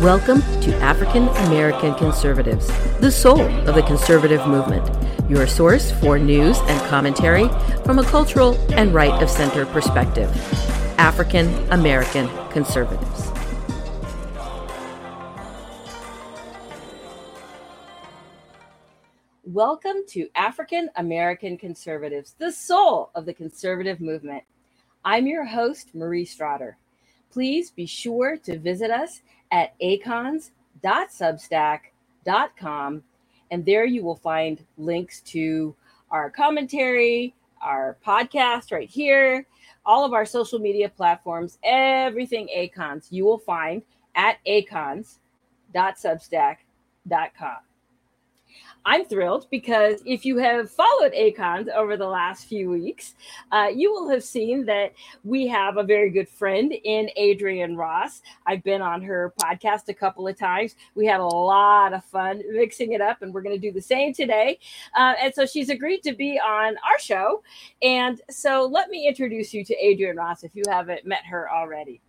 Welcome to African American Conservatives, the soul of the conservative movement, your source for news and commentary from a cultural and right of center perspective. African American Conservatives. Welcome to African American Conservatives, the soul of the conservative movement. I'm your host, Marie Strader. Please be sure to visit us at acons.substack.com, and there you will find links to our commentary, our podcast right here, all of our social media platforms, everything Acons you will find at acons.substack.com. I'm thrilled because if you have followed Acons over the last few weeks, uh, you will have seen that we have a very good friend in Adrienne Ross. I've been on her podcast a couple of times. We had a lot of fun mixing it up, and we're going to do the same today. Uh, and so she's agreed to be on our show. And so let me introduce you to Adrienne Ross if you haven't met her already.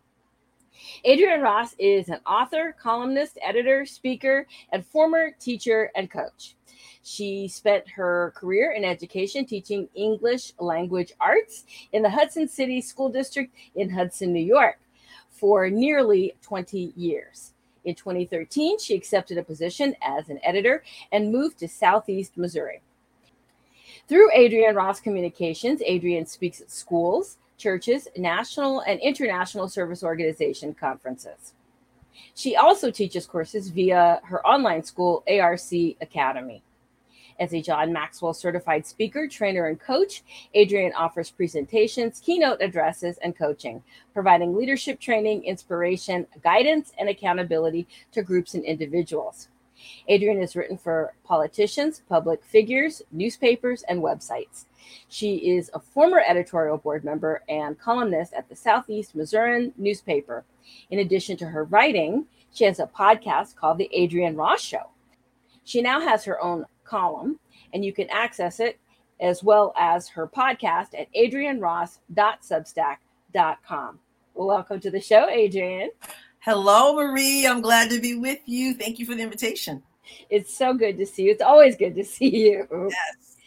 Adrienne Ross is an author, columnist, editor, speaker, and former teacher and coach. She spent her career in education teaching English language arts in the Hudson City School District in Hudson, New York for nearly 20 years. In 2013, she accepted a position as an editor and moved to Southeast Missouri. Through Adrienne Ross Communications, Adrienne speaks at schools, churches, national and international service organization conferences. She also teaches courses via her online school, ARC Academy. As a John Maxwell certified speaker, trainer, and coach, Adrienne offers presentations, keynote addresses, and coaching, providing leadership training, inspiration, guidance, and accountability to groups and individuals. Adrienne has written for politicians, public figures, newspapers, and websites. She is a former editorial board member and columnist at the Southeast Missourian newspaper. In addition to her writing, she has a podcast called The Adrienne Ross Show. She now has her own column, and you can access it as well as her podcast at adrienneross.substack.com. Well, welcome to the show, Adrienne. Hello, Marie. I'm glad to be with you. Thank you for the invitation. It's so good to see you. It's always good to see you. Yes.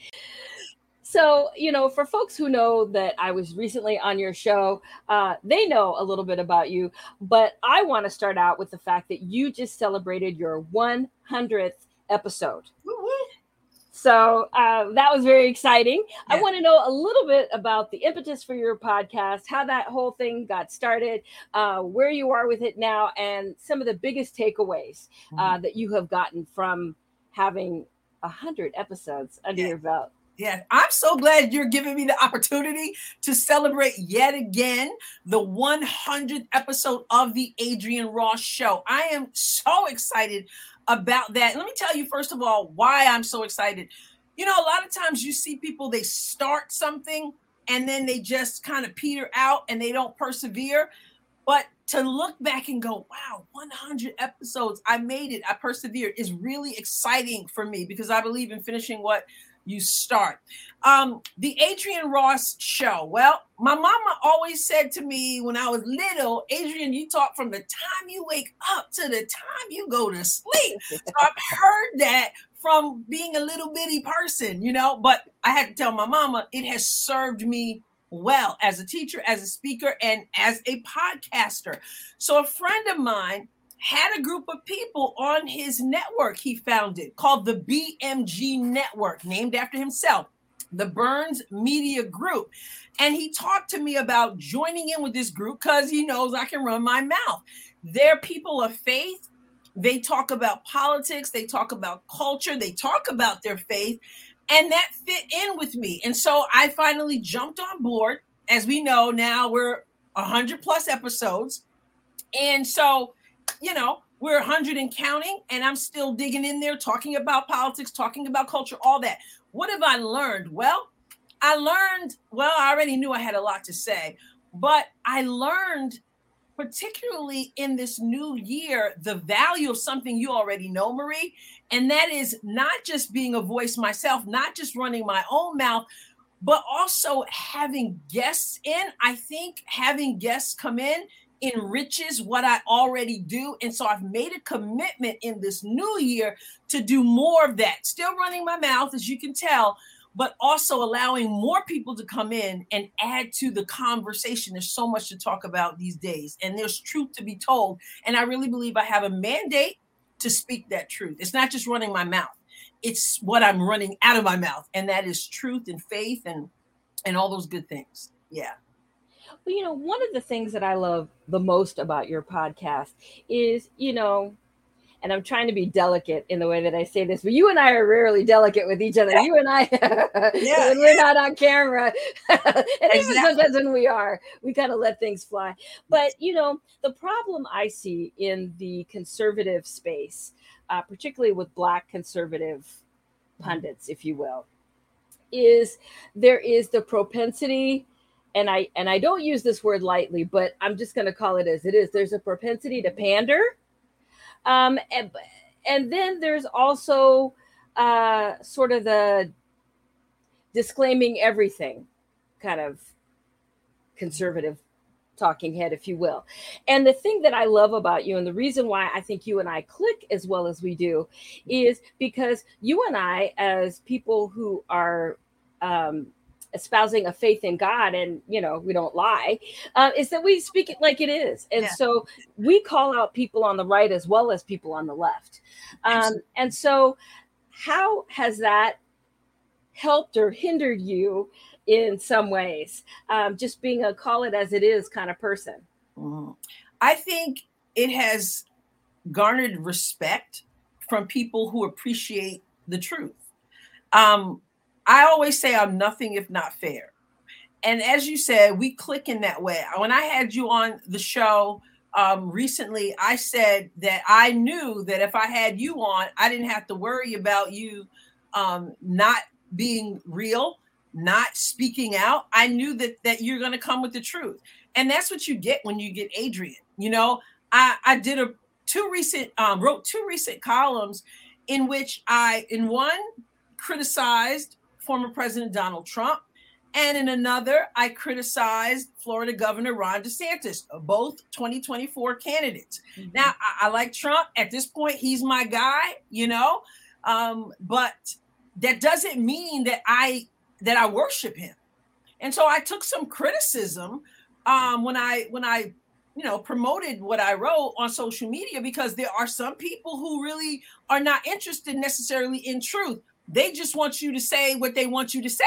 So, you know, for folks who know that I was recently on your show, uh, they know a little bit about you. But I want to start out with the fact that you just celebrated your 100th episode. Woo-woo. So uh, that was very exciting. Yeah. I want to know a little bit about the impetus for your podcast, how that whole thing got started, uh, where you are with it now, and some of the biggest takeaways uh, Mhm. that you have gotten from having a hundred episodes under Yeah. your belt. Yeah, I'm so glad you're giving me the opportunity to celebrate yet again the 100th episode of the Adrienne Ross Show. I am so excited about that. Let me tell you, first of all, why I'm so excited. You know, a lot of times you see people, they start something and then they just kind of peter out and they don't persevere. But to look back and go, wow, 100 episodes, I made it, I persevered, is really exciting for me because I believe in finishing what you start. Um, the Adrienne Ross show. Well, my mama always said to me when I was little, Adrienne, you talk from the time you wake up to the time you go to sleep. So I've heard that from being a little bitty person, you know, but I had to tell my mama it has served me well as a teacher, as a speaker, and as a podcaster. So a friend of mine had a group of people on his network he founded called the BMG Network, named after himself, the Burns Media Group. And he talked to me about joining in with this group because he knows I can run my mouth. They're people of faith. They talk about politics, they talk about culture, they talk about their faith, and that fit in with me. And so I finally jumped on board. As we know, now we're 100 plus episodes. And so, you know, we're 100 and counting, and I'm still digging in there, talking about politics, talking about culture, all that. What have I learned? Well, I learned, well, I already knew I had a lot to say, but I learned, particularly in this new year, the value of something you already know, Marie. And that is not just being a voice myself, not just running my own mouth, but also having guests in. I think having guests come in enriches what I already do. And so I've made a commitment in this new year to do more of that. Still running my mouth, as you can tell, but also allowing more people to come in and add to the conversation. There's so much to talk about these days, and there's truth to be told. And I really believe I have a mandate to speak that truth. It's not just running my mouth, it's what I'm running out of my mouth, and that is truth and faith and and all those good things. Yeah. Well, you know, one of the things that I love the most about your podcast is, you know, and I'm trying to be delicate in the way that I say this, but you and I are rarely delicate with each other. Yeah. You and I, yeah, when we're not on camera, and exactly. even sometimes when we are, we kind of let things fly. But you know, the problem I see in the conservative space, uh, particularly with Black conservative mm-hmm. pundits, if you will, is there is the propensity and I and I don't use this word lightly, but I'm just going to call it as it is. There's a propensity to pander, um, and, and then there's also uh, sort of the disclaiming everything, kind of conservative talking head, if you will. And the thing that I love about you, and the reason why I think you and I click as well as we do, is because you and I, as people who are um, espousing a faith in God and you know we don't lie uh, is that we speak it like it is. And yeah. so we call out people on the right as well as people on the left. Um, and so how has that helped or hindered you in some ways? Um, just being a call it as it is kind of person. Mm-hmm. I think it has garnered respect from people who appreciate the truth. Um, I always say I'm nothing if not fair. And as you said, we click in that way. When I had you on the show um, recently, I said that I knew that if I had you on, I didn't have to worry about you um, not being real, not speaking out. I knew that that you're going to come with the truth, and that's what you get when you get Adrienne. You know, I I did a two recent um, wrote two recent columns in which I in one criticized former President Donald Trump. And in another, I criticized Florida Governor Ron DeSantis, both 2024 candidates. Mm-hmm. Now, I, I, like Trump. At this point, he's my guy, you know, um, but that doesn't mean that I that I worship him. And so I took some criticism um, when I when I you know promoted what I wrote on social media because there are some people who really are not interested necessarily in truth they just want you to say what they want you to say.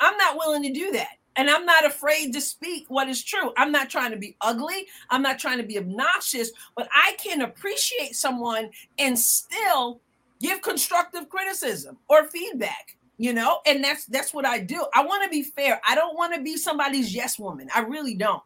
I'm not willing to do that. And I'm not afraid to speak what is true. I'm not trying to be ugly. I'm not trying to be obnoxious, but I can appreciate someone and still give constructive criticism or feedback, you know? And that's that's what I do. I want to be fair. I don't want to be somebody's yes woman. I really don't.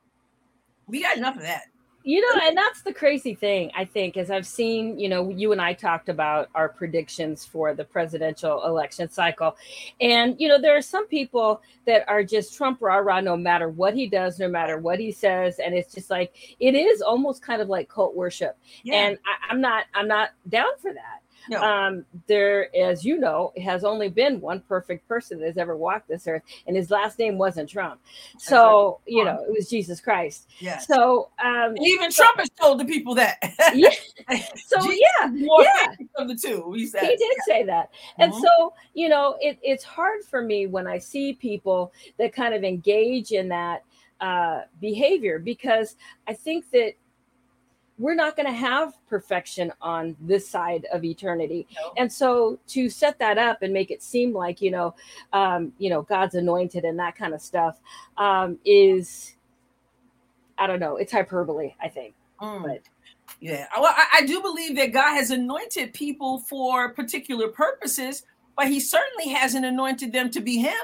We got enough of that you know and that's the crazy thing i think as i've seen you know you and i talked about our predictions for the presidential election cycle. And you know there are some people that are just trump rah rah no matter what he does no matter what he says. And it's just like it is almost kind of like cult worship. Yeah. and I, i'm not i'm not down for that no. Um, there, as you know, has only been one perfect person that has ever walked this earth, and his last name wasn't Trump. So you know, it was Jesus Christ. Yeah. So um, even so, Trump has told the people that. yeah. So yeah, yeah. Of the two, he said. He did yeah. say that, and mm-hmm. so you know, it, it's hard for me when I see people that kind of engage in that uh, behavior because I think that we're not going to have perfection on this side of eternity no. and so to set that up and make it seem like you know um, you know god's anointed and that kind of stuff um, is i don't know it's hyperbole i think mm. but yeah well I, I do believe that god has anointed people for particular purposes but he certainly hasn't anointed them to be him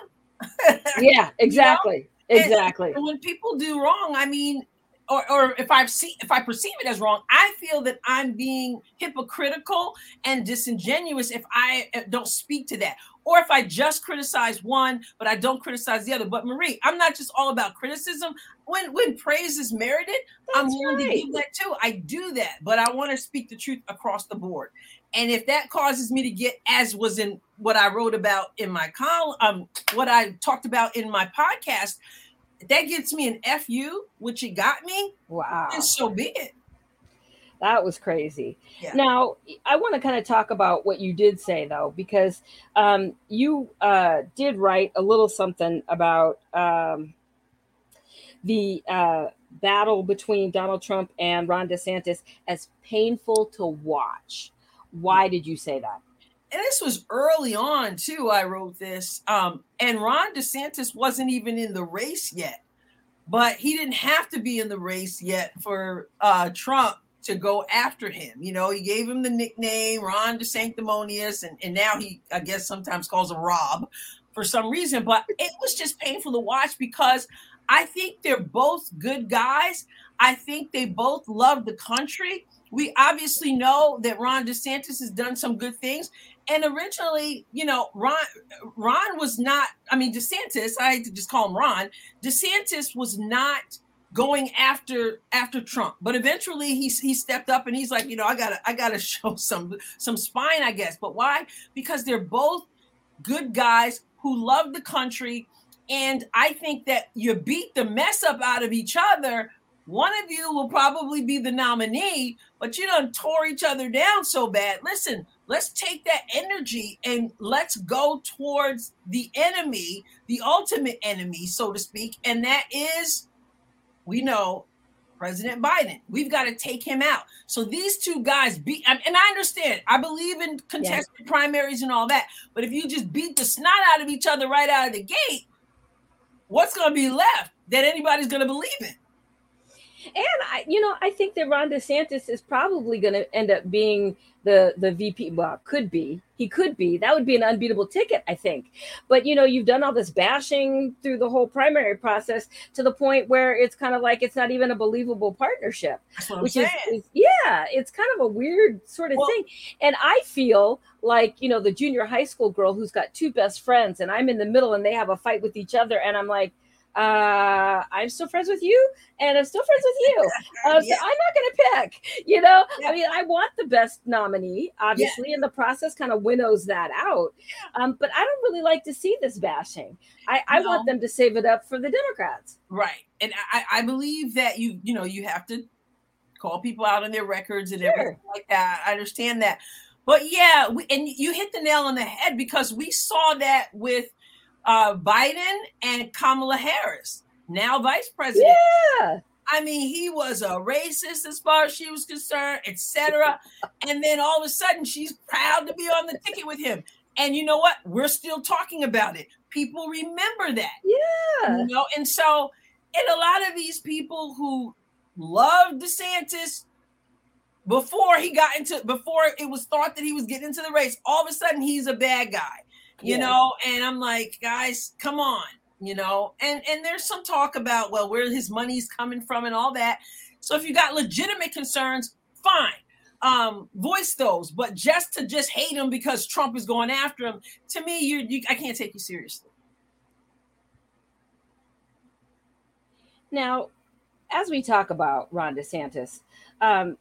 yeah exactly you know? exactly and when people do wrong i mean or, or if I see if I perceive it as wrong, I feel that I'm being hypocritical and disingenuous if I uh, don't speak to that. Or if I just criticize one, but I don't criticize the other. But Marie, I'm not just all about criticism. When when praise is merited, That's I'm willing right. to do that too. I do that, but I want to speak the truth across the board. And if that causes me to get, as was in what I wrote about in my column, um, what I talked about in my podcast, that gets me an fu, which it got me. Wow, and so be it. That was crazy. Yeah. Now, I want to kind of talk about what you did say, though, because um, you uh, did write a little something about um, the uh, battle between Donald Trump and Ron DeSantis as painful to watch. Why did you say that? And this was early on, too. I wrote this. Um, and Ron DeSantis wasn't even in the race yet, but he didn't have to be in the race yet for uh, Trump to go after him. You know, he gave him the nickname Ron DeSanctimonious, and, and now he, I guess, sometimes calls him Rob for some reason. But it was just painful to watch because I think they're both good guys. I think they both love the country. We obviously know that Ron DeSantis has done some good things. And originally, you know, Ron Ron was not, I mean, DeSantis, I to just call him Ron, DeSantis was not going after after Trump. But eventually he he stepped up and he's like, you know, I gotta I gotta show some some spine, I guess. But why? Because they're both good guys who love the country. And I think that you beat the mess up out of each other. One of you will probably be the nominee, but you don't tore each other down so bad. Listen, let's take that energy and let's go towards the enemy, the ultimate enemy, so to speak, and that is we know President Biden. We've got to take him out. So these two guys beat, and I understand, I believe in contested yes. primaries and all that. But if you just beat the snot out of each other right out of the gate, what's going to be left that anybody's going to believe in? And I, you know, I think that Ron DeSantis is probably going to end up being the the VP. Well, could be. He could be. That would be an unbeatable ticket, I think. But you know, you've done all this bashing through the whole primary process to the point where it's kind of like it's not even a believable partnership. which is, is, yeah, it's kind of a weird sort of well, thing. And I feel like you know the junior high school girl who's got two best friends, and I'm in the middle, and they have a fight with each other, and I'm like uh, I'm still friends with you, and I'm still friends with you. Uh, yeah. So I'm not going to pick. You know, yeah. I mean, I want the best nominee, obviously, yeah. and the process kind of winnows that out. Um, but I don't really like to see this bashing. I, no. I want them to save it up for the Democrats. Right, and I, I believe that you, you know, you have to call people out on their records and sure. everything like that. I understand that, but yeah, we, and you hit the nail on the head because we saw that with uh, Biden and Kamala Harris, now vice president. Yeah. I mean, he was a racist as far as she was concerned, etc. and then all of a sudden, she's proud to be on the ticket with him. And you know what? We're still talking about it. People remember that. Yeah. You know, and so, and a lot of these people who loved DeSantis before he got into, before it was thought that he was getting into the race, all of a sudden he's a bad guy you yeah. know and i'm like guys come on you know and and there's some talk about well where his money's coming from and all that. So if you got legitimate concerns fine. Um voice those but just to just hate him because trump is going after him to me you, you i can't take you seriously. Now as we talk about ron desantis um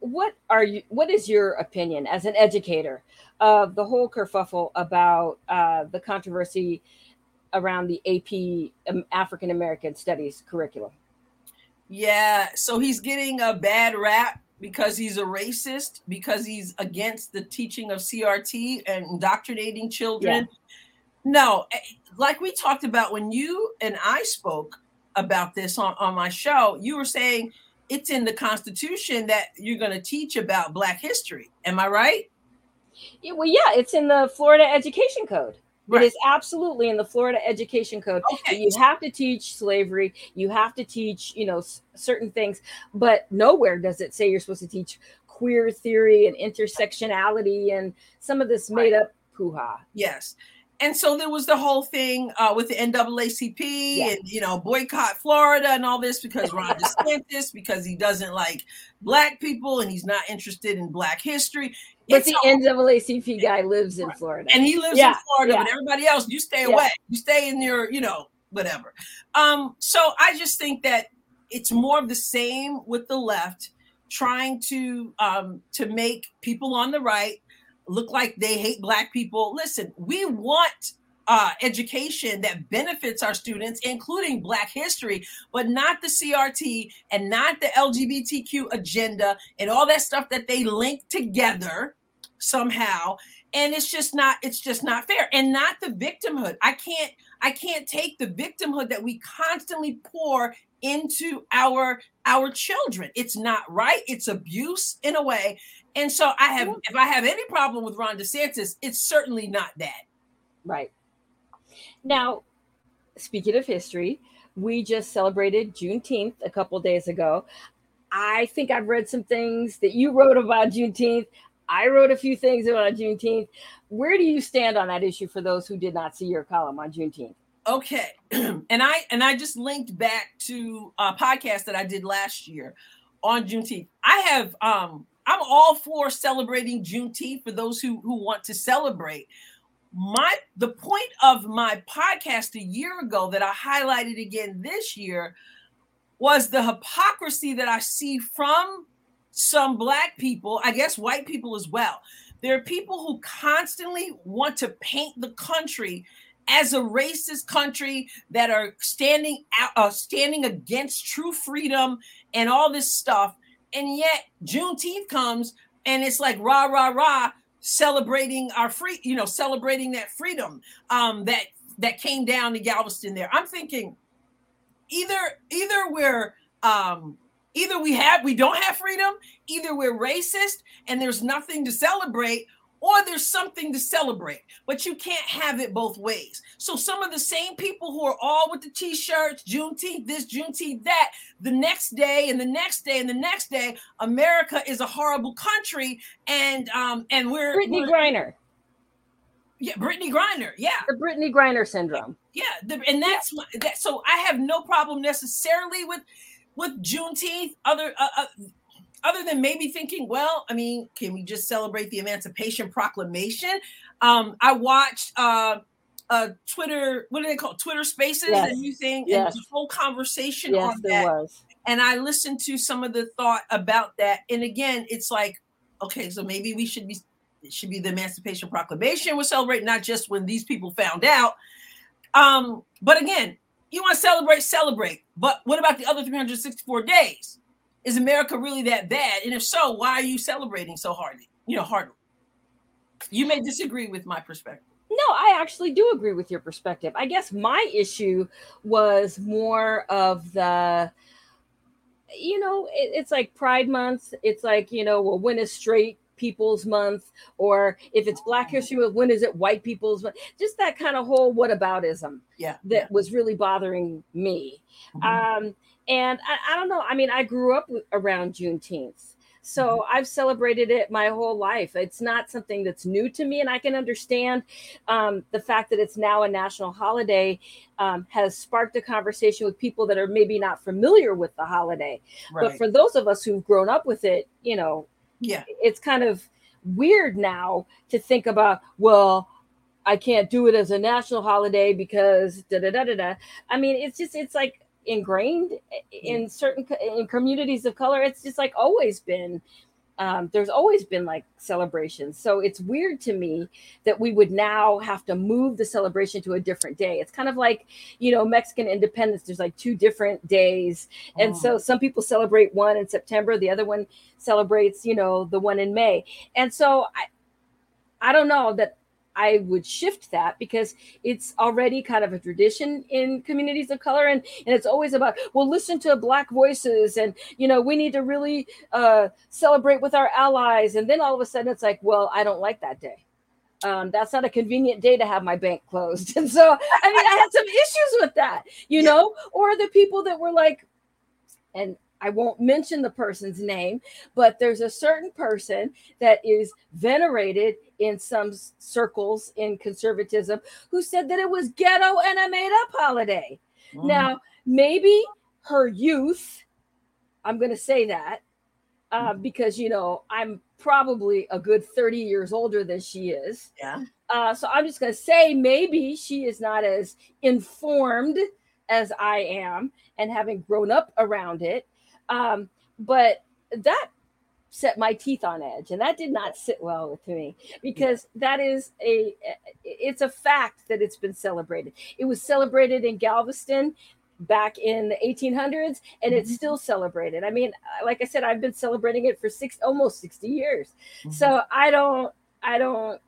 what are you what is your opinion as an educator of the whole kerfuffle about uh, the controversy around the AP um, African American Studies curriculum. Yeah, so he's getting a bad rap because he's a racist, because he's against the teaching of CRT and indoctrinating children. Yeah. No, eh, like we talked about when you and I spoke about this on, on my show, you were saying it's in the Constitution that you're going to teach about Black history. Am I right? Yeah, well, yeah, it's in the Florida Education Code. Right. It is absolutely in the Florida Education Code. Okay. You have to teach slavery. You have to teach, you know, s- certain things, but nowhere does it say you're supposed to teach queer theory and intersectionality and some of this made up hoo ha. Yes and so there was the whole thing uh, with the NAACP yeah. and you know boycott Florida and all this because Ron DeSantis because he doesn't like black people and he's not interested in black history. But it's the all, NAACP guy lives in Florida and he lives yeah. in Florida, yeah. but everybody else you stay away. You stay in your you know whatever. Um, so I just think that it's more of the same with the left trying to um, to make people on the right look like they hate black people. Listen, we want uh, education that benefits our students, including Black history, but not the CRT and not the LGBTQ agenda and all that stuff that they link together somehow. And it's just not, it's just not fair. And not the victimhood. I can't, I can't take the victimhood that we constantly pour into our our children. It's not right. It's abuse in a way. And so I have, if I have any problem with Ron DeSantis, it's certainly not that. Right. Now, speaking of history, we just celebrated Juneteenth a couple days ago. I think I've read some things that you wrote about Juneteenth. I wrote a few things about Juneteenth. Where do you stand on that issue for those who did not see your column on Juneteenth? Okay, and I and I just linked back to a podcast that I did last year on Juneteenth. I have um I'm all for celebrating Juneteenth for those who who want to celebrate my the point of my podcast a year ago that I highlighted again this year was the hypocrisy that I see from some black people, I guess white people as well. There are people who constantly want to paint the country as a racist country that are standing out, uh, standing against true freedom and all this stuff. And yet Juneteenth comes and it's like rah rah rah celebrating our free, you know, celebrating that freedom um, that that came down to Galveston. There, I'm thinking either either we're um, either we have we don't have freedom, either we're racist and there's nothing to celebrate, or there's something to celebrate, but you can't have it both ways. So some of the same people who are all with the t-shirts, Juneteenth, this, Juneteenth, that, the next day and the next day and the next day, America is a horrible country, and um and we're Brittney Griner. Yeah, Brittney Griner. Yeah, the Brittney Griner syndrome. Yeah, the, and that's my, that. So I have no problem necessarily with with Juneteenth. Other uh, uh, other than maybe thinking, well, I mean, can we just celebrate the Emancipation Proclamation? Um, I watched uh, uh, Twitter, what do they call Twitter Spaces, yes. the new thing, yes. and the whole conversation yes, on that. Was. And I listened to some of the thought about that. And again, it's like, okay, so maybe we should be it should be the Emancipation Proclamation we're celebrating, not just when these people found out. Um, but again, you want to celebrate, celebrate. But what about the other 364 days? Is America really that bad? And if so, why are you celebrating so hardly? You know, hardly. You may disagree with my perspective. No, I actually do agree with your perspective. I guess my issue was more of the, you know, it, it's like Pride Month. It's like, you know, well, when is straight people's month? Or if it's Black History Month, when is it white people's month? Just that kind of whole whataboutism yeah, that yeah. was really bothering me. Mm-hmm. Um, and I, I, don't know. I mean, I grew up around Juneteenth. So mm-hmm. I've celebrated it my whole life. It's not something that's new to me. And I can understand um, the fact that it's now a national holiday um, has sparked a conversation with people that are maybe not familiar with the holiday. Right. But for those of us who've grown up with it, you know, yeah, it's kind of weird now to think about, well, I can't do it as a national holiday because da da da da da. I mean, it's just, it's like, ingrained in certain in communities of color it's just like always been um, there's always been like celebrations. So it's weird to me that we would now have to move the celebration to a different day. It's kind of like you know mexican independence there's like two different days. And oh. so some people celebrate one in september the other one celebrates you know the one in may. And so i i don't know that I would shift that because it's already kind of a tradition in communities of color, and and it's always about well, listen to Black voices, and you know we need to really uh, celebrate with our allies, and then all of a sudden it's like, well, I don't like that day. Um, that's not a convenient day to have my bank closed, and so I mean I had some issues with that, you know, or the people that were like, and I won't mention the person's name, but there's a certain person that is venerated in some circles in conservatism who said that it was ghetto and a made up holiday. Mm. Now, maybe her youth, I'm going to say that uh, mm. because, you know, I'm probably a good 30 years older than she is. Yeah. Uh, so I'm just going to say maybe she is not as informed as I am and having grown up around it um, but that set my teeth on edge and that did not sit well with me because that is a it's a fact that it's been celebrated it was celebrated in galveston back in the 1800s and it's mm-hmm. still celebrated i mean like i said i've been celebrating it for six almost 60 years mm-hmm. so i don't i don't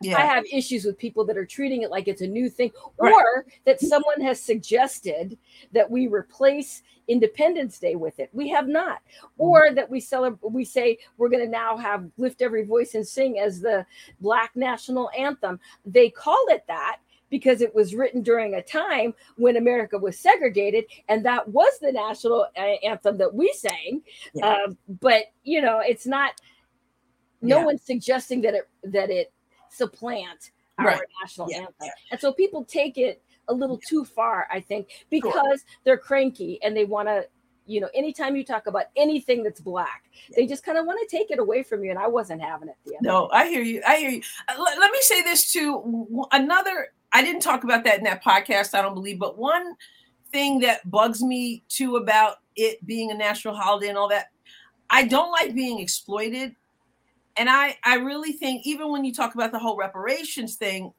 yeah. I have issues with people that are treating it like it's a new thing, right. or that someone has suggested that we replace Independence Day with it. We have not, mm-hmm. or that we celebrate. We say we're going to now have lift every voice and sing as the Black national anthem. They call it that because it was written during a time when America was segregated, and that was the national uh, anthem that we sang. Yeah. Uh, but you know, it's not. No yeah. one's suggesting that it that it supplant our right. national yeah. anthem, and so people take it a little too far, I think, because sure. they're cranky and they want to, you know, anytime you talk about anything that's black, yeah. they just kind of want to take it away from you. And I wasn't having it. The other no, I hear you. I hear you. Uh, let, let me say this too. Another, I didn't talk about that in that podcast, I don't believe, but one thing that bugs me too about it being a national holiday and all that, I don't like being exploited. And I, I really think even when you talk about the whole reparations thing,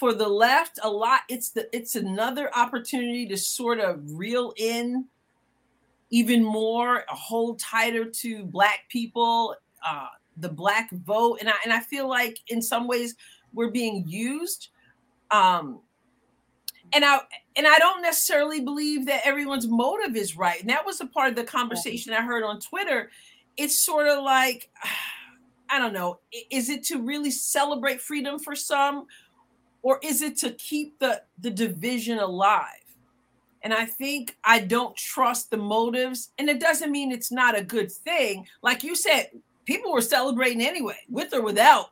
for the left a lot it's the it's another opportunity to sort of reel in even more a hold tighter to black people uh the black vote. And i and i feel like in some ways we're being used um and i and i don't necessarily believe that everyone's motive is right. And that was a part of the conversation i heard on twitter. It's sort of like i don't know is it to really celebrate freedom for some or is it to keep the the division alive? And i think i don't trust the motives and it doesn't mean it's not a good thing. Like you said people were celebrating anyway with or without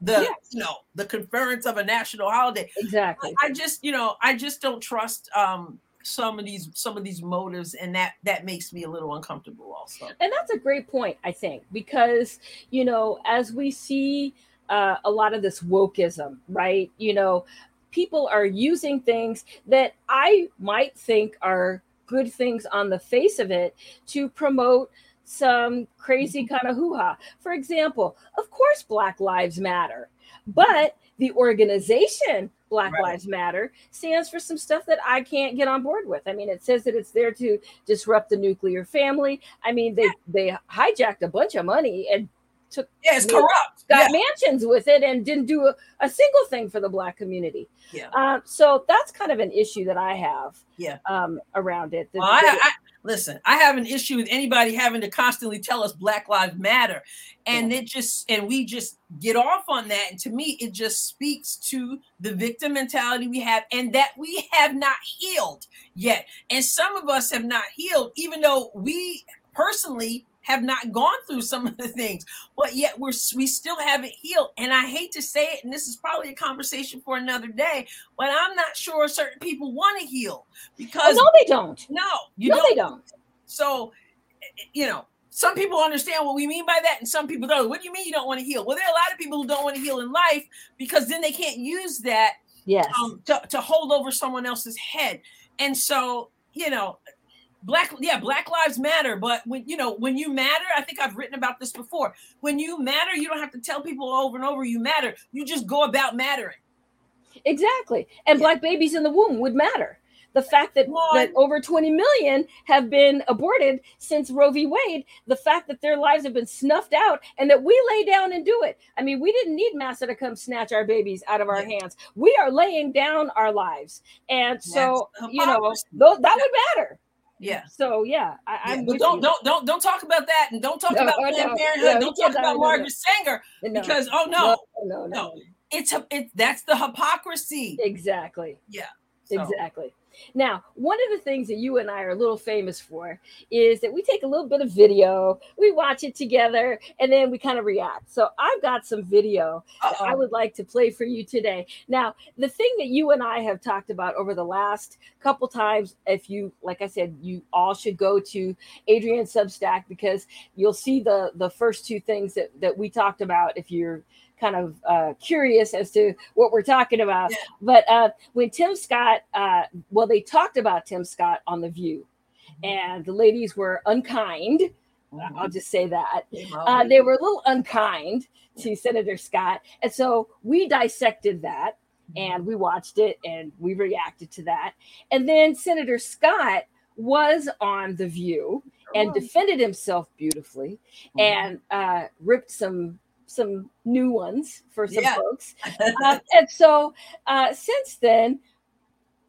the yes. you know the conference of a national holiday. Exactly. I, I just you know i just don't trust um some of these some of these motives and that that makes me a little uncomfortable also and that's a great point i think because you know as we see uh, a lot of this wokeism, right? You know, people are using things that I might think are good things on the face of it to promote some crazy mm-hmm. kind of hoo ha. For example, of course, Black Lives Matter, but the organization Black right. Lives Matter stands for some stuff that I can't get on board with. I mean, it says that it's there to disrupt the nuclear family. I mean, they they hijacked a bunch of money and took yeah, it's corrupt. Got yeah. mansions with it and didn't do a, a, single thing for the black community. Yeah. Uh, so that's kind of an issue that I have. Yeah. Um, around it. well, I, listen. I have an issue with anybody having to constantly tell us Black Lives Matter, and yeah. it just and we just get off on that. And to me, it just speaks to the victim mentality we have, and that we have not healed yet. And some of us have not healed, even though we personally have not gone through some of the things, but yet we're we still haven't healed. And I hate to say it, and this is probably a conversation for another day, but I'm not sure certain people want to heal because oh, no, they don't. No, you no, don't. they don't. So, you know, some people understand what we mean by that, and some people don't. What do you mean you don't want to heal? Well, there are a lot of people who don't want to heal in life because then they can't use that yes. Um, to, to hold over someone else's head. And so, you know, black yeah black lives matter but when you know when you matter i think i've written about this before when you matter you don't have to tell people over and over you matter you just go about mattering exactly and yeah. black babies in the womb would matter the fact that, that over 20 million have been aborted since Roe v. Wade, the fact that their lives have been snuffed out and that we lay down and do it. I mean, we didn't need Massa to come snatch our babies out of our yeah. hands. We are laying down our lives. And so, you know, th- that would matter. Yeah. So yeah, I, am But don't don't don't don't talk about that, and don't talk no, about Planned no, Parenthood. No, don't talk about Margaret Sanger because oh no, no, no, it's a it. That's the hypocrisy. Exactly. Yeah. So. Exactly. Now, one of the things that you and I are a little famous for is that we take a little bit of video, we watch it together, and then we kind of react. So I've got some video that I would like to play for you today. Now, the thing that you and I have talked about over the last couple times, if you, like I said, you all should go to Adrienne Substack because you'll see the the first two things that that we talked about if you're kind of uh, curious as to what we're talking about. Yeah. But uh, when Tim Scott, uh, well, they talked about Tim Scott on The View, mm-hmm. and the ladies were unkind Mm-hmm. I'll just say that. Uh, they were a little unkind to Senator Scott. And so we dissected that mm-hmm. and we watched it and we reacted to that. And then Senator Scott was on The View and defended himself beautifully mm-hmm. and uh, ripped some some new ones for some yeah. folks. Uh, and so uh, since then,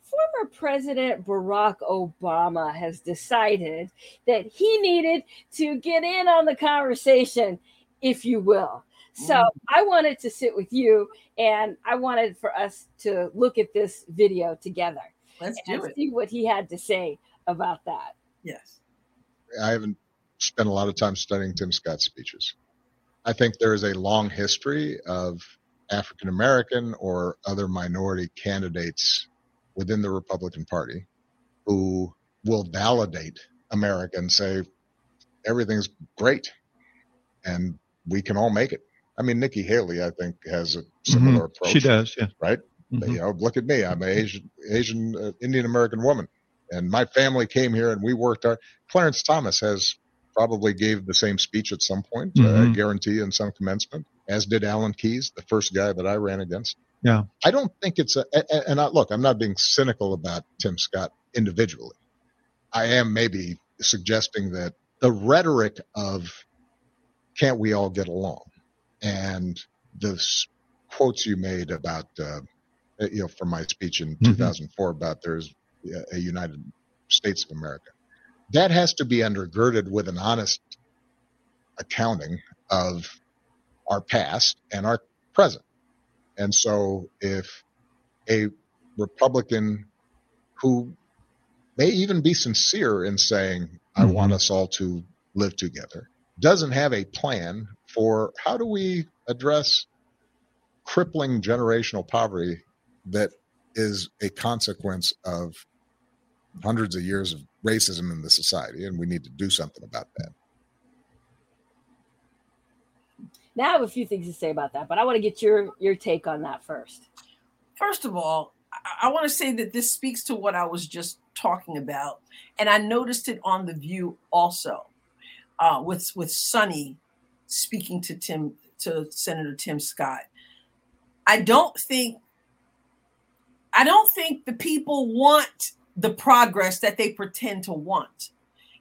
former President Barack Obama has decided that he needed to get in on the conversation, if you will. So mm. I wanted to sit with you and I wanted for us to look at this video together. Let's do it. See what he had to say about that. Yes. I haven't spent a lot of time studying Tim Scott's speeches. I think there is a long history of African American or other minority candidates within the Republican Party who will validate America and say everything's great and we can all make it. I mean, Nikki Haley, I think, has a similar mm-hmm. approach. She does, yeah. Right? Mm-hmm. You know, look at me. I'm an Asian, Asian uh, Indian American woman, and my family came here and we worked hard. Clarence Thomas has probably gave the same speech at some point, uh, mm-hmm. I guarantee, in some commencement, as did Alan Keyes, the first guy that I ran against. Yeah. I don't think it's a, and I, look, I'm not being cynical about Tim Scott individually. I am maybe suggesting that the rhetoric of can't we all get along and the quotes you made about, uh, you know, from my speech in mm-hmm. 2004 about there's a United States of America, that has to be undergirded with an honest accounting of our past and our present. And so if a Republican who may even be sincere in saying, I mm-hmm. want us all to live together, doesn't have a plan for how do we address crippling generational poverty that is a consequence of hundreds of years of racism in the society, and we need to do something about that. Now I have a few things to say about that, but I want to get your your take on that first. First of all, I, I want to say that this speaks to what I was just talking about, and I noticed it on the View also, uh, with with Sunny speaking to Tim to Senator Tim Scott. I don't think I don't think the people want the progress that they pretend to want.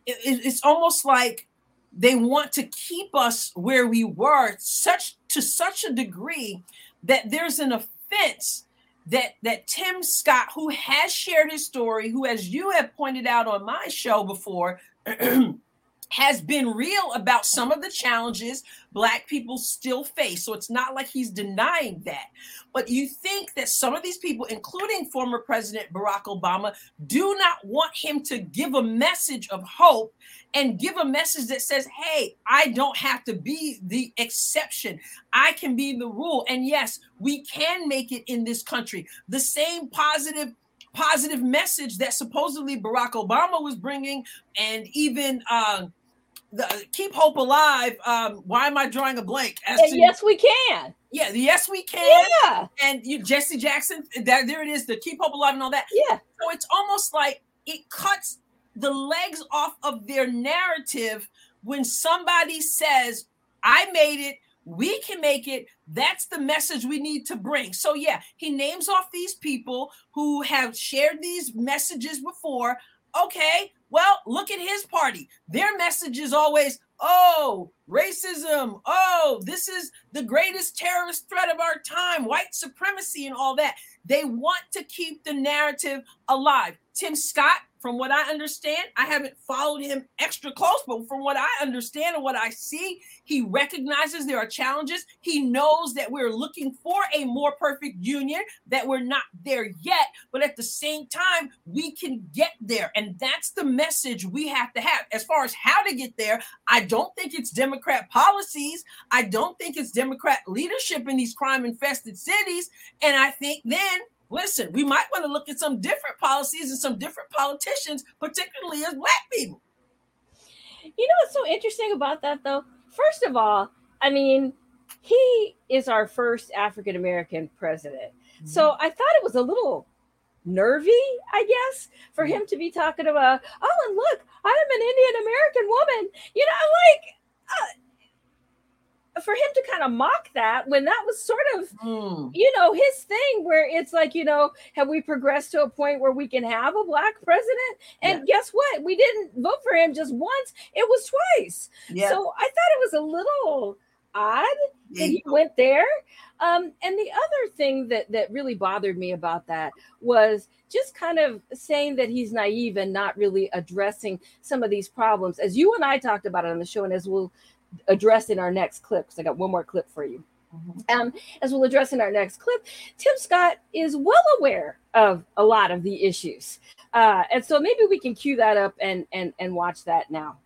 It, it, it's almost like they want to keep us where we were such to such a degree that there's an offense that that Tim Scott, who has shared his story, who, as you have pointed out on my show before, has been real about some of the challenges black people still face. So it's not like he's denying that. But you think that some of these people, including former President Barack Obama, do not want him to give a message of hope and give a message that says, hey, I don't have to be the exception. I can be the rule. And yes, we can make it in this country. The same positive positive message that supposedly Barack Obama was bringing, and even uh, the keep hope alive. Um, why am I drawing a blank? To, yes, we can. Yeah, yes, we can. Yeah, and you, Jesse Jackson. That there it is. The keep hope alive and all that. Yeah. So it's almost like it cuts the legs off of their narrative when somebody says, "I made it." We can make it. That's the message we need to bring. So, yeah, he names off these people who have shared these messages before. Okay, well, look at his party. Their message is always, oh, racism. Oh, this is the greatest terrorist threat of our time, white supremacy, and all that. They want to keep the narrative alive. Tim Scott from what I understand, I haven't followed him extra close, but from what I understand and what I see, he recognizes there are challenges. He knows that we're looking for a more perfect union, that we're not there yet, but at the same time, we can get there. And that's the message we have to have. As far as how to get there, I don't think it's Democrat policies. I don't think it's Democrat leadership in these crime infested cities. And I think then listen, we might want to look at some different policies and some different politicians, particularly as black people. You know what's so interesting about that, though? First of all, I mean, he is our first African American president. Mm-hmm. So I thought it was a little nervy, I guess, for mm-hmm. him to be talking about, oh, and look, I'm an Indian American woman. You know, like. Uh, for him to kind of mock that when that was sort of mm. you know his thing where it's like you know have we progressed to a point where we can have a black president? And yeah. guess what? We didn't vote for him just once. It was twice. Yeah. so i thought it was a little odd that he went there. Um, and the other thing that that really bothered me about that was just kind of saying that he's naive and not really addressing some of these problems. As you and i talked about it on the show and as we'll address in our next clip because I got one more clip for you. Mm-hmm. Um, as we'll address in our next clip, Tim Scott is well aware of a lot of the issues, uh, and so maybe we can cue that up and and and watch that now.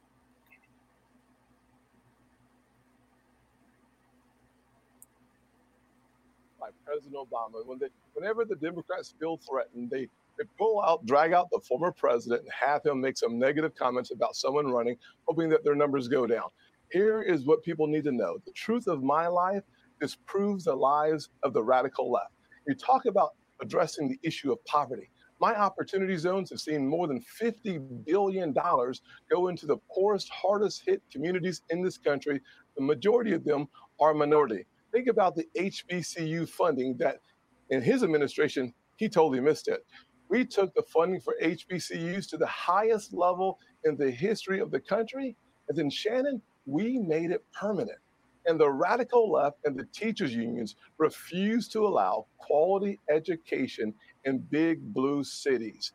By President Obama, when they, whenever the Democrats feel threatened, they they pull out, drag out the former president, and have him make some negative comments about someone running, hoping that their numbers go down. Here is what people need to know the truth of my life disproves the lies of the radical left. You talk about addressing the issue of poverty. My opportunity zones have seen more than $50 billion go into the poorest, hardest hit communities in this country. The majority of them are minority. Think about the HBCU funding that in his administration, he totally missed it. We took the funding for HBCUs to the highest level in the history of the country. And then Shannon, we made it permanent. And the radical left and the teachers' unions refuse to allow quality education in big blue cities.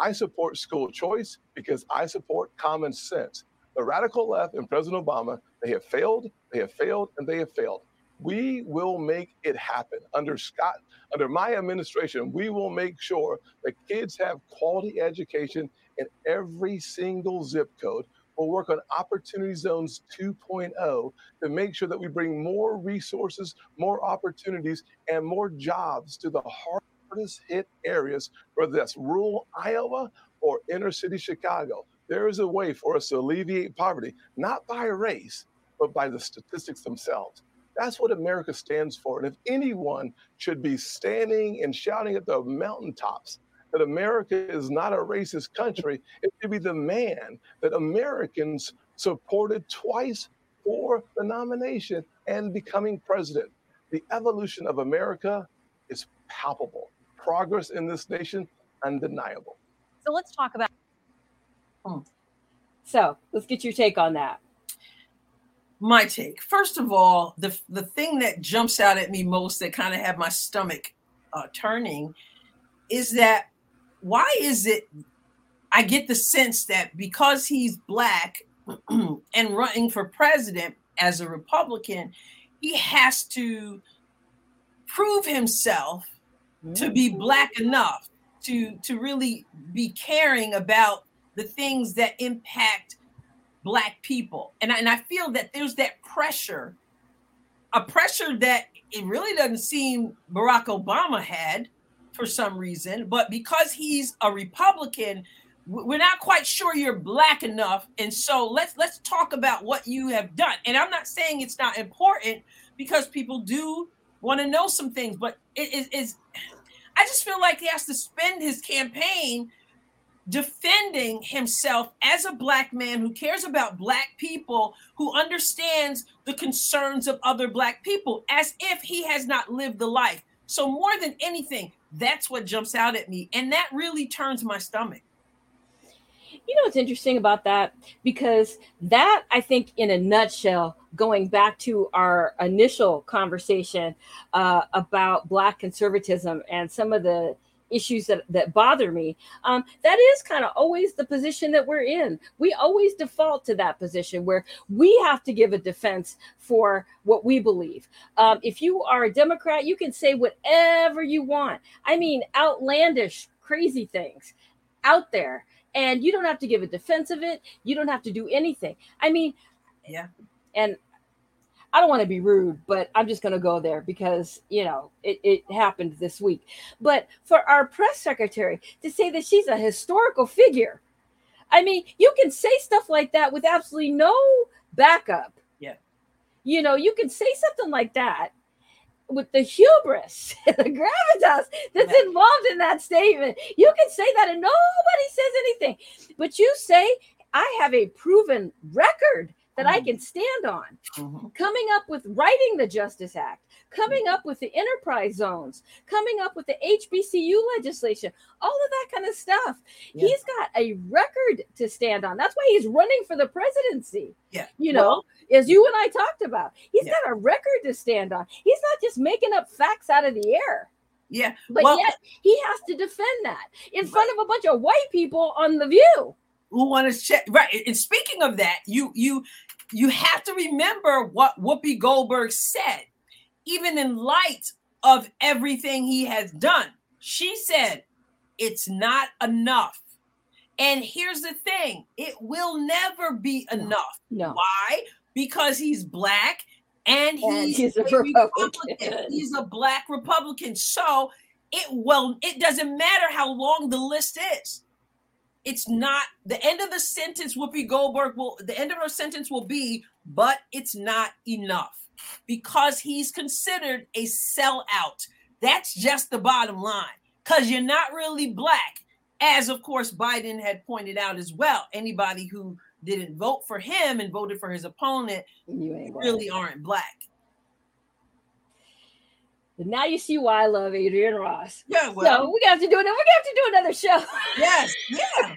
I support school choice because I support common sense. The radical left and President Obama, they have failed, they have failed, and they have failed. We will make it happen. Under Scott, under my administration, we will make sure that kids have quality education in every single zip code We'll work on Opportunity Zones 2.0 to make sure that we bring more resources, more opportunities, and more jobs to the hardest hit areas, whether that's rural Iowa or inner city Chicago. There is a way for us to alleviate poverty, not by race, but by the statistics themselves. That's what America stands for. And if anyone should be standing and shouting at the mountaintops that America is not a racist country, it should be the man that Americans supported twice for the nomination and becoming president. The evolution of America is palpable. Progress in this nation, undeniable. So let's talk about. Hmm. So let's get your take on that. My take. First of all, the the thing that jumps out at me most that kind of had my stomach uh, turning is that why is it I get the sense that because he's black and running for president as a Republican, he has to prove himself to be mm. black enough to to really be caring about the things that impact black people. And I, and I feel that there's that pressure, a pressure that it really doesn't seem Barack Obama had for some reason, but because he's a Republican, we're not quite sure you're black enough. And so let's let's talk about what you have done. And I'm not saying it's not important because people do want to know some things, but it is I just feel like he has to spend his campaign defending himself as a black man who cares about black people, who understands the concerns of other black people, as if he has not lived the life. So, more than anything, that's what jumps out at me. And that really turns my stomach. You know what's interesting about that? Because that, I think, in a nutshell, going back to our initial conversation uh, about Black conservatism and some of the issues that, that bother me, um, that is kind of always the position that we're in. We always default to that position where we have to give a defense for what we believe. Um, if you are a Democrat, you can say whatever you want. I mean, outlandish, crazy things out there. And you don't have to give a defense of it. You don't have to do anything. I mean, yeah. And I don't want to be rude, but I'm just going to go there because, you know, it, it happened this week. But for our press secretary to say that she's a historical figure, I mean, you can say stuff like that with absolutely no backup. Yeah. You know, you can say something like that with the hubris, the gravitas that's involved in that statement. You can say that and nobody says anything. But you say, I have a proven record that I Mhm. can stand on. Mhm. Coming up with writing the Justice Act, coming up with the enterprise zones, coming up with the HBCU legislation, all of that kind of stuff. Yeah. He's got a record to stand on. That's why he's running for the presidency. Yeah. You know, Well- as you and I talked about, he's Yeah. got a record to stand on. He's not just making up facts out of the air. Yeah. But Well- yet he has to defend that in front of a bunch of white people on the view. Who want to check right and speaking of that you you you have to remember what whoopi goldberg said even in light of everything he has done she said it's not enough and here's the thing it will never be enough No. why because he's black and And he's, he's a a Republican. Republican. He's a black Republican. So it well, it doesn't matter how long the list is. It's not the end of the sentence. Whoopi Goldberg will the end of her sentence will be, but it's not enough because he's considered a sellout. That's just the bottom line. Because you're not really black, as of course Biden had pointed out as well. Anybody who didn't vote for him and voted for his opponent You ain't black. really aren't black. But now you see why I love Adrienne Ross. Yeah, well, so we got to do it. We're have to do another show. yes, yeah,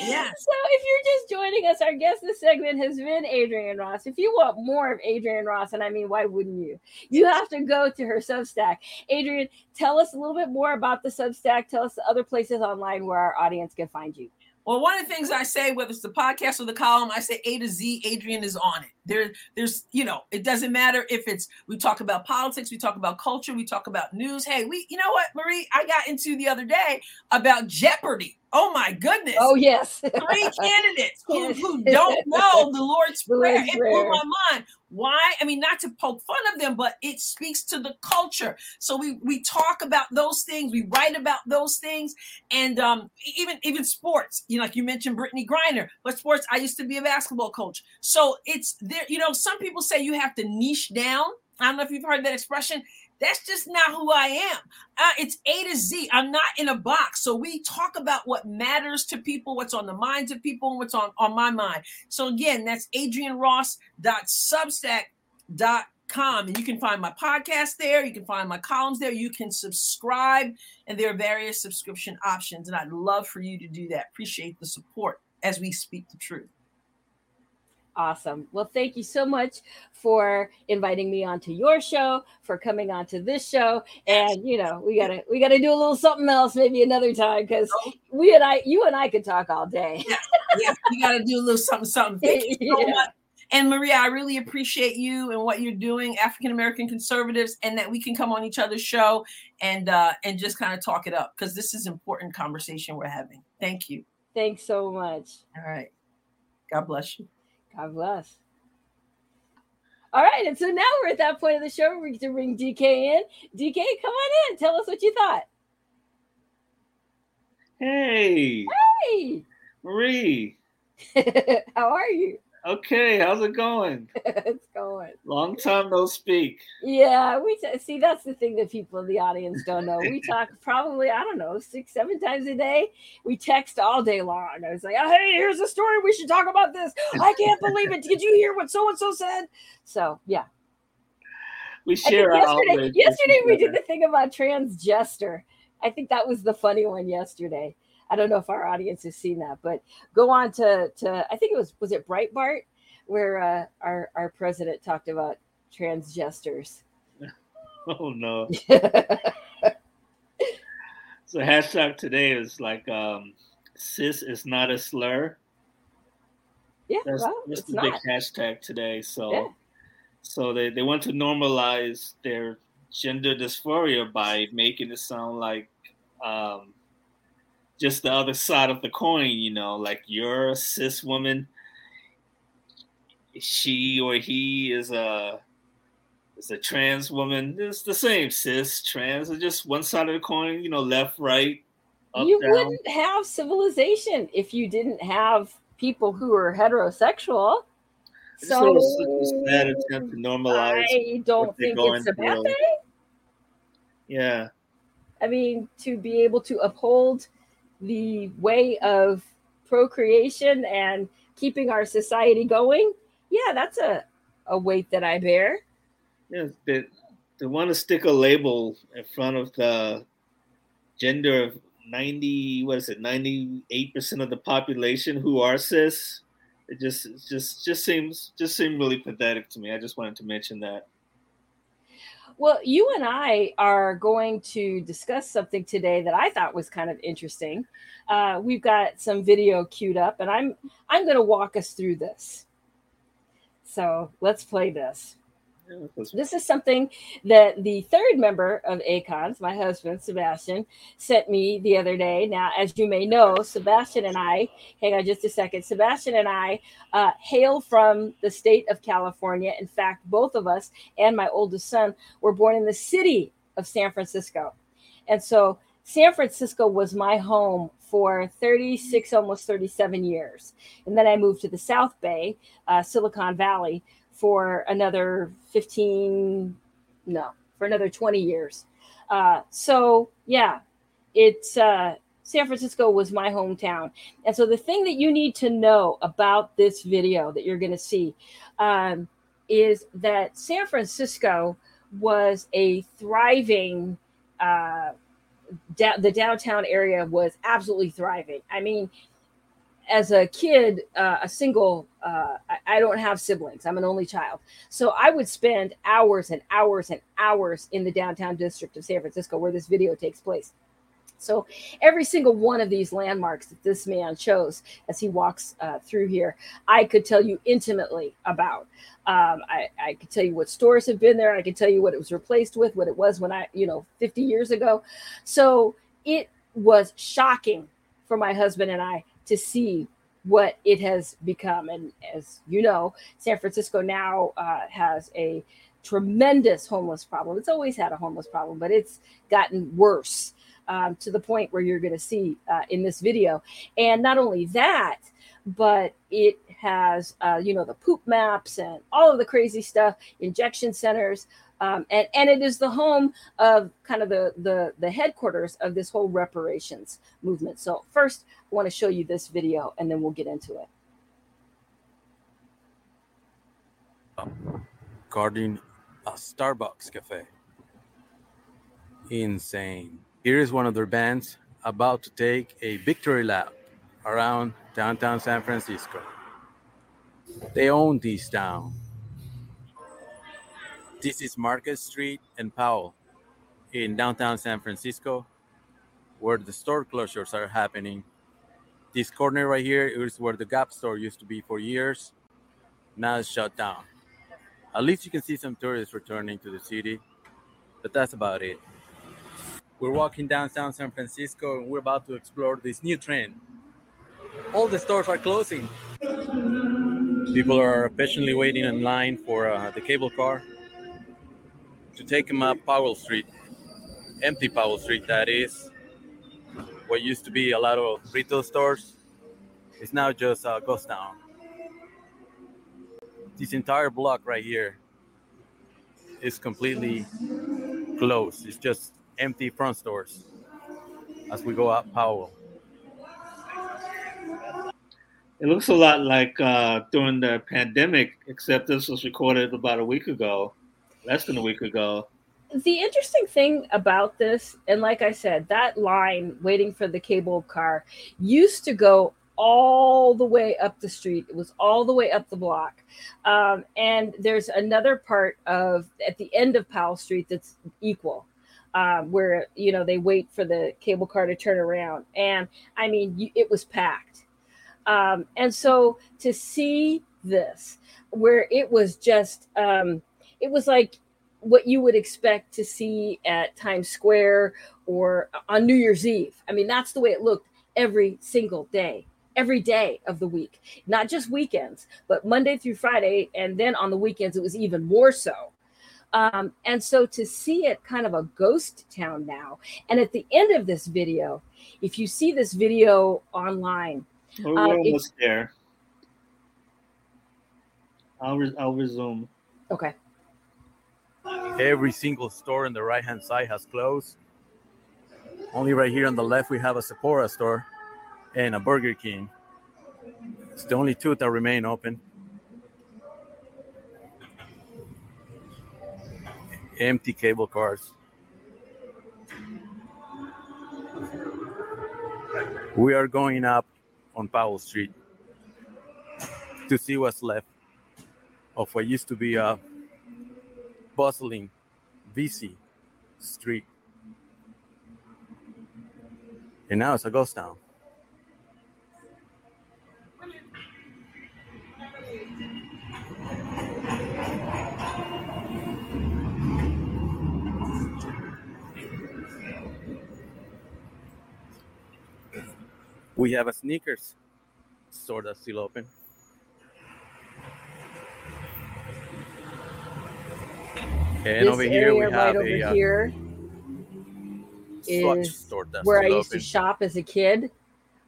yes. So if you're just joining us, our guest this segment has been Adrienne Ross. If you want more of Adrienne Ross, and I mean, why wouldn't you? You have to go to her Substack. Adrienne, tell us a little bit more about the Substack. Tell us the other places online where our audience can find you. Well, one of the things I say, whether it's the podcast or the column, I say A to Z, Adrienne is on it. There, there's, you know, it doesn't matter if it's we talk about politics, we talk about culture, we talk about news. Hey, we, you know what, Marie, I got into the other day about Jeopardy. Oh my goodness. Oh yes, three candidates who, who don't know the Lord's Prayer. It blew my mind. Why? I mean, not to poke fun of them, but it speaks to the culture. So we we talk about those things, we write about those things, and um, even even sports. You know, like you mentioned Brittney Griner, but sports. I used to be a basketball coach, so it's there. You know, some people say you have to niche down. I don't know if you've heard that expression. That's just not who I am. Uh, it's A to Z. I'm not in a box. So we talk about what matters to people, what's on the minds of people, and what's on, on my mind. So again, that's adrienneross.substack.com. And you can find my podcast there. You can find my columns there. You can subscribe, and there are various subscription options. And I'd love for you to do that. Appreciate the support as we speak the truth. Awesome. Well, thank you so much for inviting me onto your show, for coming onto this show, and you know we gotta we gotta do a little something else maybe another time because we and I, you and I could talk all day. yeah, yeah, you got to do a little something, something. Thank you so Yeah. much. And Maria, I really appreciate you and what you're doing, African American conservatives, and that we can come on each other's show and uh, and just kind of talk it up because this is important conversation we're having. Thank you. Thanks so much. All right. God bless you. God bless. All right, and so now we're at that point of the show where we get to bring DK in. DK, come on in. Tell us what you thought. Hey, Hey, Marie. how are you? Okay, how's it going? it's going. Long time no speak. Yeah, we t- see that's the thing that people in the audience don't know. We talk probably, I don't know, six, seven times a day. We text all day long. I was like, oh, hey, here's a story. We should talk about this. I can't believe it. Did you hear what so and so said? So, yeah. We share our yesterday, yesterday we did the thing about transgender. I think that was the funny one yesterday. I don't know if our audience has seen that, but go on to to I think it was was it Breitbart where uh, our our president talked about transgesters. Oh no. So hashtag today is like um cis is not a slur. yeah, That's, well, that's it's the big hashtag today. So Yeah. so they, they want to normalize their gender dysphoria by making it sound like um just the other side of the coin, you know, like you're a cis woman, she or he is a is a trans woman. It's the same, cis, trans, are just one side of the coin, you know, left, right, up, you down. wouldn't have civilization if you didn't have people who are heterosexual. It's So a little s- bad attempt to normalize. I don't think it's a bad thing. Yeah. I mean, to be able to uphold the way of procreation and keeping our society going, yeah, that's a, a weight that I bear. Yeah, they, they want to stick a label in front of the gender of 90, what is it, 98% of the population who are cis. It just, it just, just seems, just seemed really pathetic to me. I just wanted to mention that. Well, you and I are going to discuss something today that I thought was kind of interesting. Uh, we've got some video queued up, and I'm I'm going to walk us through this. So let's play this. This is something that the third member of AACONS, my husband, Sebastian, sent me the other day. Now, as you may know, Sebastian and I, hang on just a second, Sebastian and I uh, hail from the state of California. In fact, both of us and my oldest son were born in the city of San Francisco. And so San Francisco was my home for 36, almost 37 years. And then I moved to the South Bay, uh, Silicon Valley, for another 15 no for another 20 years. Uh, so yeah it's uh, san francisco was my hometown. And so the thing that you need to know about this video that you're going to see um, is that san francisco was a thriving uh, da- the downtown area was absolutely thriving. I mean as a kid, uh, a single, uh, I, I, don't have siblings. I'm an only child. So I would spend hours and hours and hours in the downtown district of San Francisco where this video takes place. So every single one of these landmarks that this man chose as he walks uh, through here, I could tell you intimately about. Um, I, I could tell you what stores have been there. I could tell you what it was replaced with, what it was when I, you know, 50 years ago. So it was shocking for my husband and I to see what it has become. And as you know, San Francisco now uh, has a tremendous homeless problem. It's always had a homeless problem, but it's gotten worse um, to the point where you're going to see uh, in this video. And not only that, but it has, uh, you know, the poop maps and all of the crazy stuff, injection centers, um, and and it is the home of kind of the the the headquarters of this whole reparations movement. So first, I want to show you this video, and then we'll get into it. Guarding a Starbucks cafe. Insane. Here is one of their bands about to take a victory lap around downtown San Francisco. They own this town this is Market Street and Powell in downtown San Francisco, where the store closures are happening. This corner right here is where the Gap store used to be for years. Now it's shut down. At least you can see some tourists returning to the city, but that's about it. We're walking downtown San Francisco and we're about to explore this new trend. All the stores are closing. People are patiently waiting in line for uh, the cable car to take him up Powell Street, empty Powell Street, that is. What used to be a lot of retail stores is now just a ghost town. This entire block right here is completely closed. It's just empty front stores as we go up Powell. It looks a lot like uh, during the pandemic, except this was recorded about a week ago less than a week ago. The interesting thing about this, and like I said, that line waiting for the cable car used to go all the way up the street. It was all the way up the block. Um, and there's another part of at the end of Powell Street that's equal. Um, where you know they wait for the cable car to turn around, and I mean it was packed, um, and so to see this, where it was just um, it was like what you would expect to see at Times Square or on New Year's Eve. I mean, that's the way it looked every single day, every day of the week, not just weekends, but Monday through Friday. And then on the weekends, it was even more so. Um, and so to see it kind of a ghost town now, and at the end of this video, if you see this video online, we're uh, almost there. I'll, re- I'll resume. Okay. Every single store on the right hand side has closed. Only right here on the left, we have a Sephora store and a Burger King. It's the only two that remain open. Empty cable cars. We are going up on Powell Street to see what's left of what used to be a bustling, busy street. And now it's a ghost town. We have a sneakers store that's still open. And this over here we area have right over a uh, here Swatch is store where I still used to shop as a kid.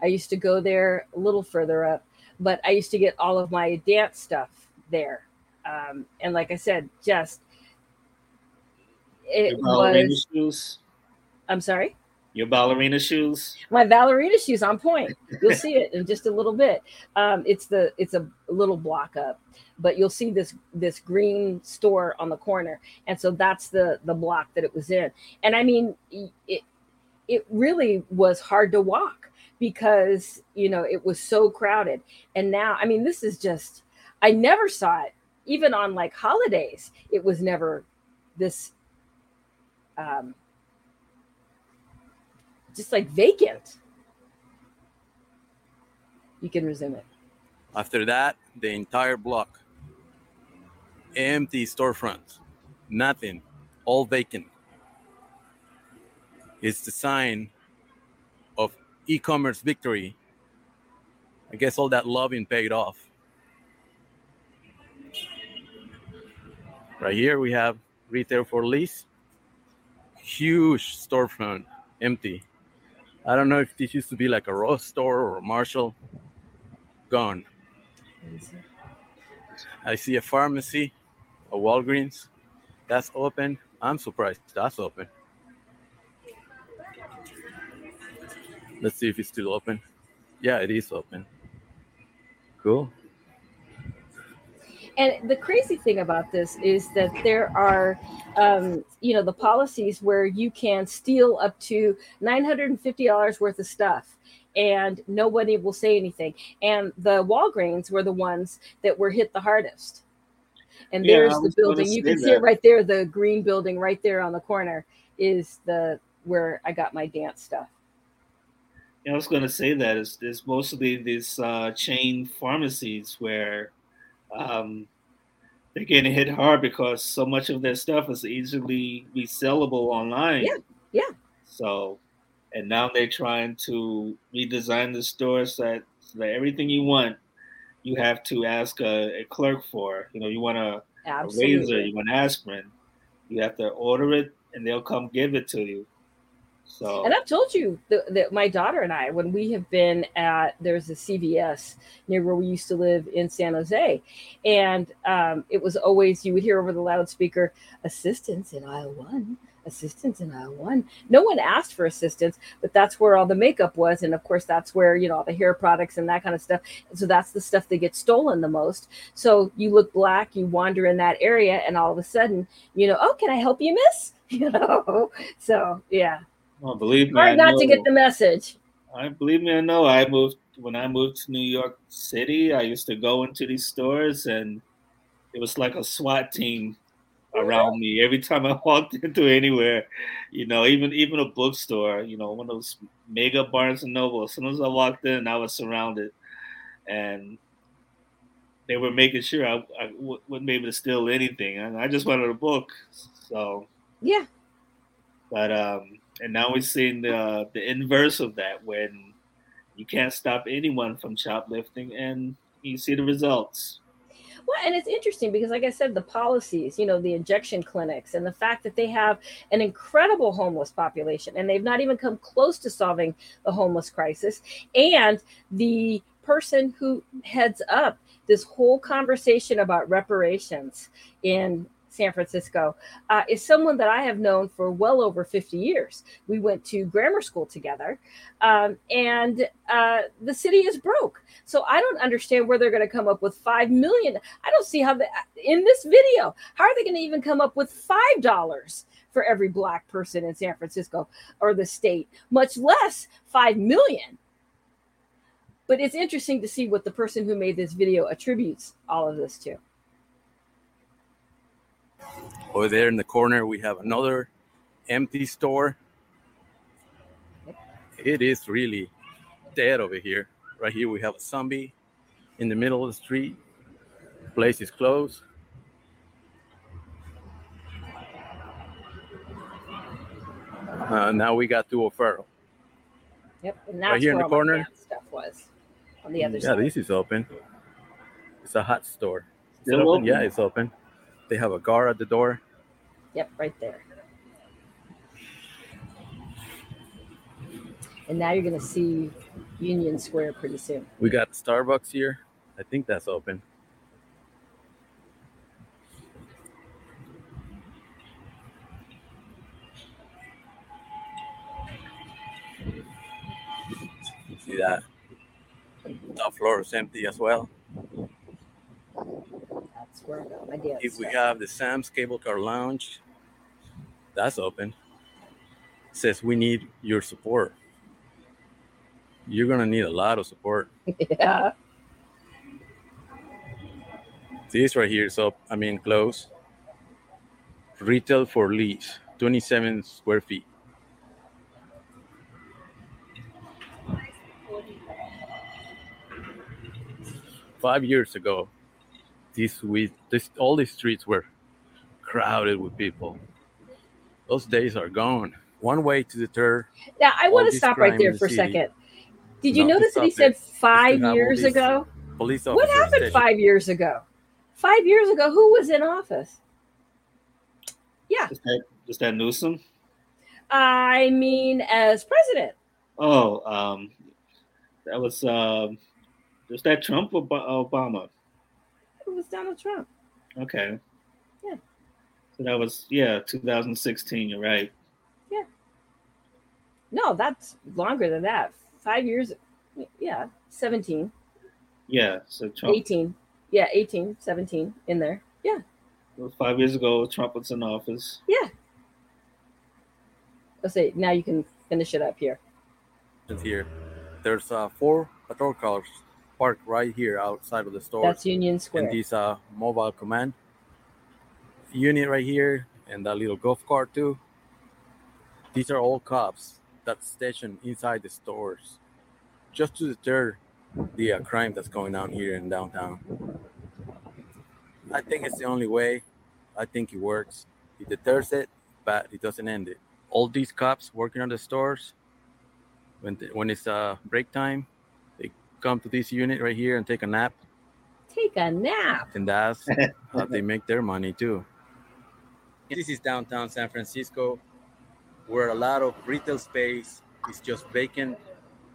I used to go there a little further up, but I used to get all of my dance stuff there. Um, and like I said, just it was. shoes. I'm sorry. Your ballerina shoes. My ballerina shoes on point. You'll see it in just a little bit. Um, it's the it's a little block up, but you'll see this this green store on the corner, and so that's the the block that it was in. And I mean, it it really was hard to walk because you know it was so crowded. And now, I mean, this is just I never saw it even on like holidays. It was never this. Um, just like vacant. You can resume it. After that, the entire block. Empty storefronts. Nothing. All vacant. It's the sign of e commerce victory. I guess all that loving paid off. Right here we have retail for lease. Huge storefront, empty. I don't know if this used to be like a Ross store or a Marshall. Gone. I see a pharmacy, a Walgreens. That's open. I'm surprised that's open. Let's see if it's still open. Yeah, it is open. Cool. And the crazy thing about this is that there are, um, you know, the policies where you can steal up to $950 worth of stuff and nobody will say anything. And the Walgreens were the ones that were hit the hardest. And Yeah, there's the building. You can see it right there. The green building right there on the corner is the where I got my dance stuff. Yeah, I was going to say that it's, it's mostly these uh, chain pharmacies where um, they're getting hit hard because so much of their stuff is easily resellable online. Yeah, yeah. So, and now they're trying to redesign the store so that, so that everything you want, you have to ask a, a clerk for. You know, you want a, a razor, you want aspirin, you have to order it, and they'll come give it to you. So, And I've told you that, that my daughter and I, when we have been at, there's a CVS near where we used to live in San Jose. And um, it was always, you would hear over the loudspeaker, assistance in aisle one, assistance in aisle one. No one asked for assistance, but that's where all the makeup was. And of course, that's where, you know, all the hair products and that kind of stuff. So that's the stuff that gets stolen the most. So you look black, you wander in that area, and all of a sudden, you know, oh, can I help you, miss? You know, so yeah, oh, believe me, I hard not to get the message. I believe me, I know. I moved when I moved to New York City. I used to go into these stores, and it was like a SWAT team around me every time I walked into anywhere. You know, even even a bookstore. You know, one of those mega Barnes and Noble. As soon as I walked in, I was surrounded, and they were making sure I, I w- wouldn't be able to steal anything. And I just wanted a book, so. Yeah. But um, and now we're seeing the the inverse of that when you can't stop anyone from shoplifting, and you see the results. Well, and it's interesting because, like I said, the policies, you know, the injection clinics, and the fact that they have an incredible homeless population, and they've not even come close to solving the homeless crisis, and the person who heads up this whole conversation about reparations in San Francisco uh, is someone that I have known for well over 50 years. We went to grammar school together, um, and uh, the city is broke. So I don't understand where they're going to come up with five million. I don't see how they, in this video, how are they going to even come up with five dollars for every black person in San Francisco or the state, much less five million? But it's interesting to see what the person who made this video attributes all of this to. Over there in the corner, we have another empty store. It is really dead over here. Right here, we have a zombie in the middle of the street. Place is closed. Uh, now we got Duo Ferro. Yep, and that's Right here in the corner? stuff was on the other Yeah, side. Yeah, this is open. It's a hot store. Is it Still open? open? Yeah, it's open. They have a guard at the door. Yep, right there. And now you're going to see Union Square pretty soon. We got Starbucks here. I think that's open. See that? The floor is empty as well. That's where I got my dance. If we stuff. have the Sam's Cable Car Lounge, that's open. says we need your support. You're gonna need a lot of support. yeah. This right here is up, I mean close. Retail for lease, 27 square feet. Five years ago, this we this all these streets were crowded with people. Those days are gone. One way to deter Now I want to stop right there for a second. Did you notice that he said five years ago? police What happened stationed- five years ago? Five years ago, who was in office? Yeah, Is that, is that Newsom? I mean, as president. Oh, um, that was um, was that Trump or Obama? It was Donald Trump. Okay. Yeah. So that was yeah, 2016. You're right. Yeah. No, that's longer than that. Five years. Yeah, 17, Yeah. So Trump 18. Yeah, 18, 17 in there. Yeah, five years ago, Trump was in office. yeah. Let's say now you can finish it up here. here. There's uh, four patrol cars parked right here outside of the store. That's Union Square. and this uh, mobile command unit right here, and that little golf cart too. These are all cops that stationed inside the stores, just to deter the uh, crime that's going on here in downtown. I think it's the only way. I think it works. It deters it, but it doesn't end it. All these cops working on the stores, when when it's uh, break time, come to this unit right here and take a nap Take a nap. and that's how they make their money too. This is downtown San Francisco, where a lot of retail space is just vacant.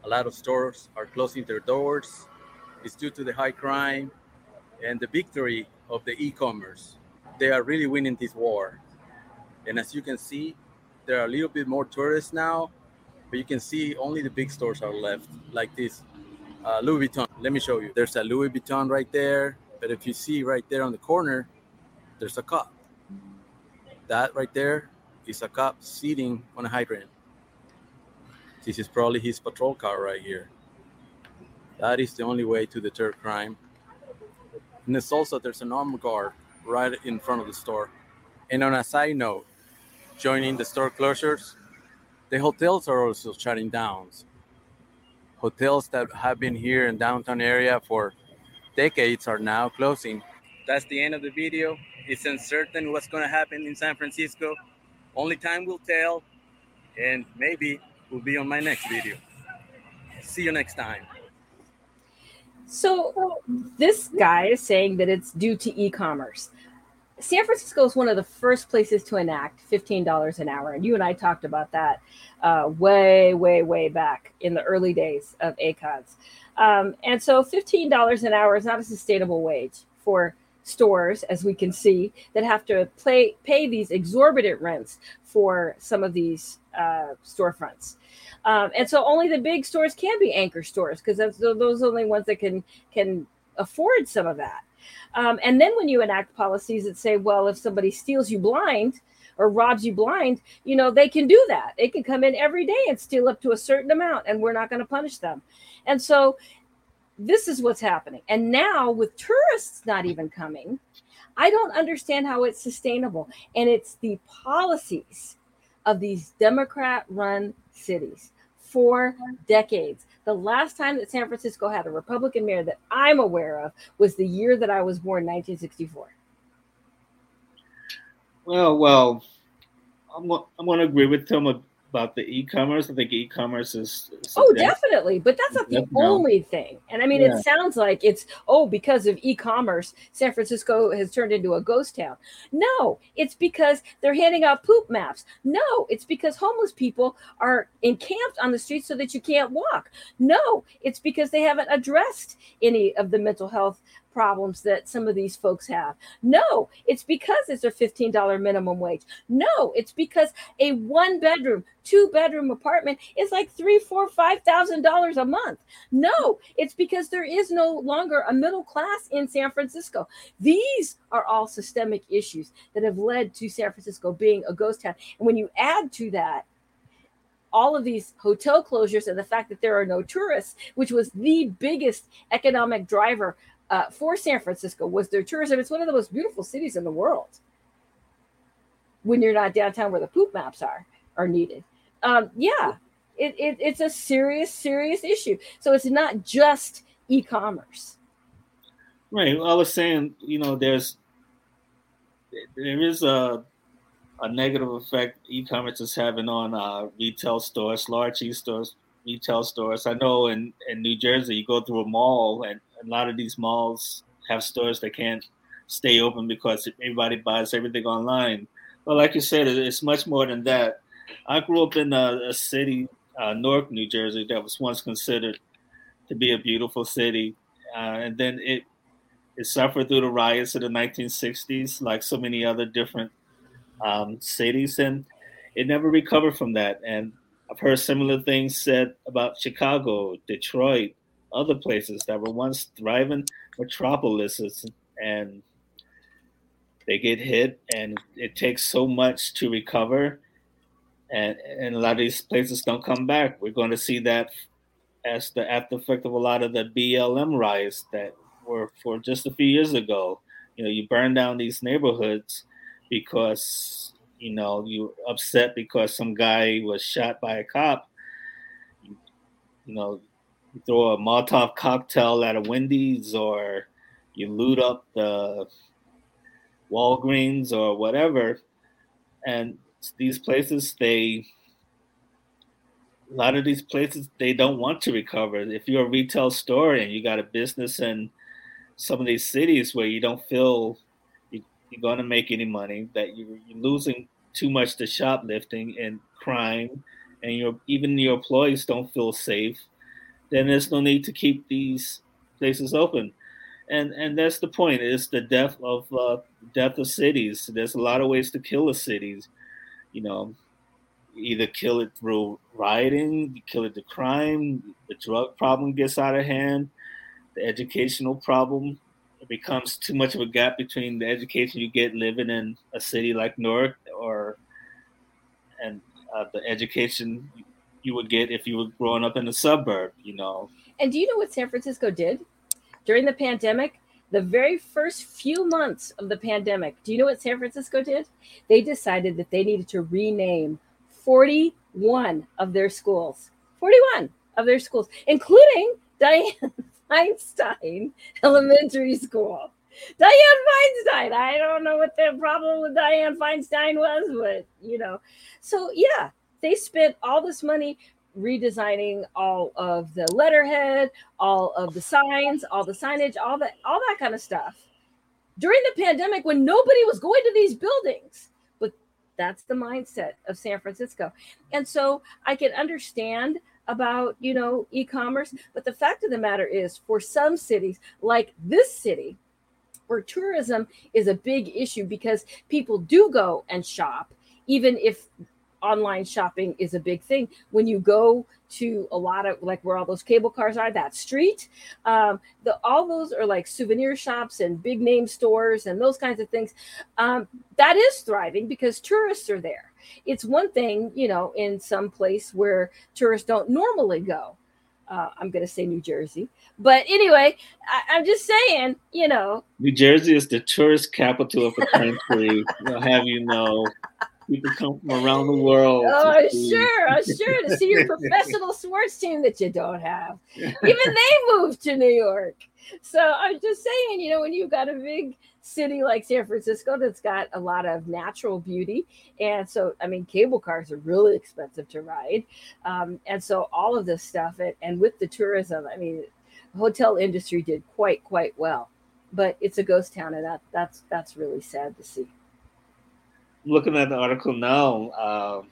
A lot of stores are closing their doors. It's due to the high crime and the victory of the e-commerce. They are really winning this war. And as you can see, there are a little bit more tourists now, but you can see only the big stores are left, like this uh, Louis Vuitton. Let me show you. There's a Louis Vuitton right there. But if you see right there on the corner, there's a cop. That right there is a cop sitting on a hydrant. This is probably his patrol car right here. That is the only way to deter crime. And it's also there's an armed guard right in front of the store. And on a side note, joining the store closures, the hotels are also shutting down hotels that have been here in downtown area for decades are now closing. That's the end of the video. It's uncertain what's going to happen in San Francisco. Only time will tell, and maybe will be on my next video. See you next time. So this guy is saying that it's due to e-commerce. San Francisco is one of the first places to enact $15 an hour. And you and I talked about that uh, way, way, way back in the early days of AACONS. Um, and so $15 an hour is not a sustainable wage for stores, as we can see, that have to play, pay these exorbitant rents for some of these uh, storefronts. Um, and so only the big stores can be anchor stores because those are the only ones that can can afford some of that. Um, and then when you enact policies that say, well, if somebody steals you blind or robs you blind, you know, they can do that. They can come in every day and steal up to a certain amount, and we're not going to punish them. And so this is what's happening. And now with tourists not even coming, I don't understand how it's sustainable. And it's the policies of these Democrat run cities for decades. The last time that San Francisco had a Republican mayor that I'm aware of was the year that I was born, 1964. Well, well, I'm, I'm going to agree with Tim about the e-commerce. I think e-commerce is. is oh, definitely, but that's not the only thing. And I mean, yeah. it sounds like it's oh because of e-commerce, San Francisco has turned into a ghost town. No, it's because they're handing out poop maps. No, it's because homeless people are encamped on the streets so that you can't walk. No, it's because they haven't addressed any of the mental health problems that some of these folks have. No, it's because it's a $15 minimum wage. No, it's because a one bedroom, two bedroom apartment is like three, four, five thousand dollars a month. No, it's because there is no longer a middle class in San Francisco. These are all systemic issues that have led to San Francisco being a ghost town. And when you add to that all of these hotel closures and the fact that there are no tourists, which was the biggest economic driver uh, for San Francisco was their tourism. It's one of the most beautiful cities in the world. When you're not downtown where the poop maps are are needed, um, yeah, it, it, it's a serious, serious issue. So it's not just e-commerce. Right. I was saying, you know, there's there is a a negative effect e-commerce is having on uh, retail stores, large e-stores, retail stores. I know in, in New Jersey, you go through a mall and a lot of these malls have stores that can't stay open because everybody buys everything online. But like you said, it's much more than that. I grew up in a, a city, uh, Newark, New Jersey, that was once considered to be a beautiful city, uh, and then it it suffered through the riots of the 1960s, like so many other different um, cities, and it never recovered from that. And I've heard similar things said about Chicago, Detroit, other places that were once thriving metropolises and they get hit and it takes so much to recover and, and a lot of these places don't come back we're going to see that as the after effect of a lot of the blm riots that were for just a few years ago you know you burn down these neighborhoods because you know you're upset because some guy was shot by a cop you know you throw a Molotov cocktail at a Wendy's or you loot up the Walgreens or whatever. And these places, they, a lot of these places, they don't want to recover. If you're a retail store and you got a business in some of these cities where you don't feel you, are going to make any money, that you're, losing too much to shoplifting and crime, and your even your employees don't feel safe then there's no need to keep these places open. And and that's the point. It's the death of uh, death of cities. There's a lot of ways to kill the cities. You know, either kill it through rioting, kill it through crime, the drug problem gets out of hand, the educational problem. It becomes too much of a gap between the education you get living in a city like Newark or and uh, the education you would get if you were growing up in a suburb, you know. And do you know what San Francisco did during the pandemic? The very first few months of the pandemic, do you know what San Francisco did? They decided that they needed to rename 41 of their schools. 41 of their schools, including Dianne Feinstein Elementary School. Dianne Feinstein. I don't know what the problem with Dianne Feinstein was, but you know. So yeah, they spent all this money redesigning all of the letterhead, all of the signs, all the signage, all that, all that kind of stuff during the pandemic when nobody was going to these buildings. But that's the mindset of San Francisco. And so I can understand about, you know, e-commerce, but the fact of the matter is for some cities like this city, where tourism is a big issue because people do go and shop, even if online shopping is a big thing. When you go to a lot of like where all those cable cars are, that street, um, the all those are like souvenir shops and big name stores and those kinds of things. Um, that is thriving because tourists are there. It's one thing, you know, in some place where tourists don't normally go. Uh, I'm going to say New Jersey. But anyway, I, am just saying, you know. New Jersey is the tourist capital of the country. I'll have you know. People come from around the world. Oh, sure, I'm sure to see your professional sports team that you don't have. Even they moved to New York. So I'm just saying, you know, when you've got a big city like San Francisco that's got a lot of natural beauty, and so I mean, cable cars are really expensive to ride, um, and so all of this stuff, and, and with the tourism, I mean, the hotel industry did quite quite well, but it's a ghost town, and that that's that's really sad to see looking at the article now, um,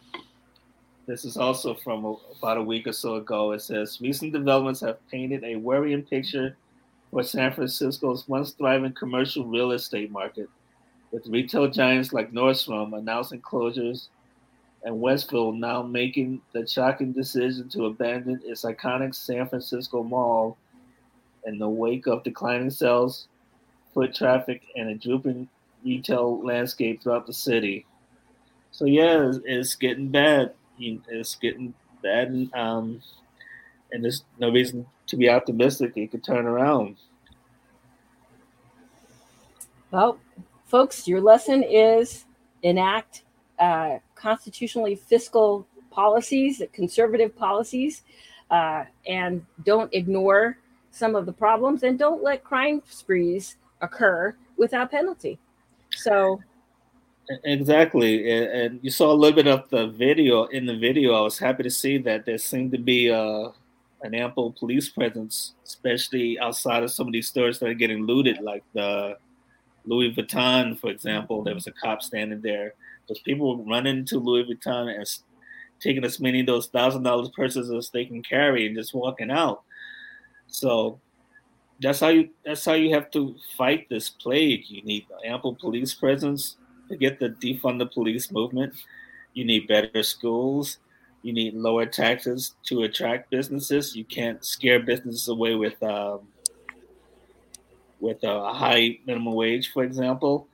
this is also from a, about a week or so ago. It says recent developments have painted a worrying picture for San Francisco's once thriving commercial real estate market, with retail giants like Nordstrom announcing closures and Westfield now making the shocking decision to abandon its iconic San Francisco mall in the wake of declining sales, foot traffic, and a drooping retail landscape throughout the city. So yeah, it's, it's getting bad. It's getting bad, and, um, and there's no reason to be optimistic. It could turn around. Well, folks, your lesson is enact uh, constitutionally fiscal policies, conservative policies, uh, and don't ignore some of the problems, and don't let crime sprees occur without penalty. So exactly. And you saw a little bit of the video in the video i was happy to see that there seemed to be uh, an ample police presence especially outside of some of these stores that are getting looted like the louis vuitton for example. There was a cop standing there. Because people were running to louis vuitton and taking as many of those thousand dollars purses as they can carry and just walking out. So that's how you that's how you have to fight this plague. You need ample police presence to get the defund the police movement. You need better schools. You need lower taxes to attract businesses. You can't scare businesses away with um, with a high minimum wage, for example.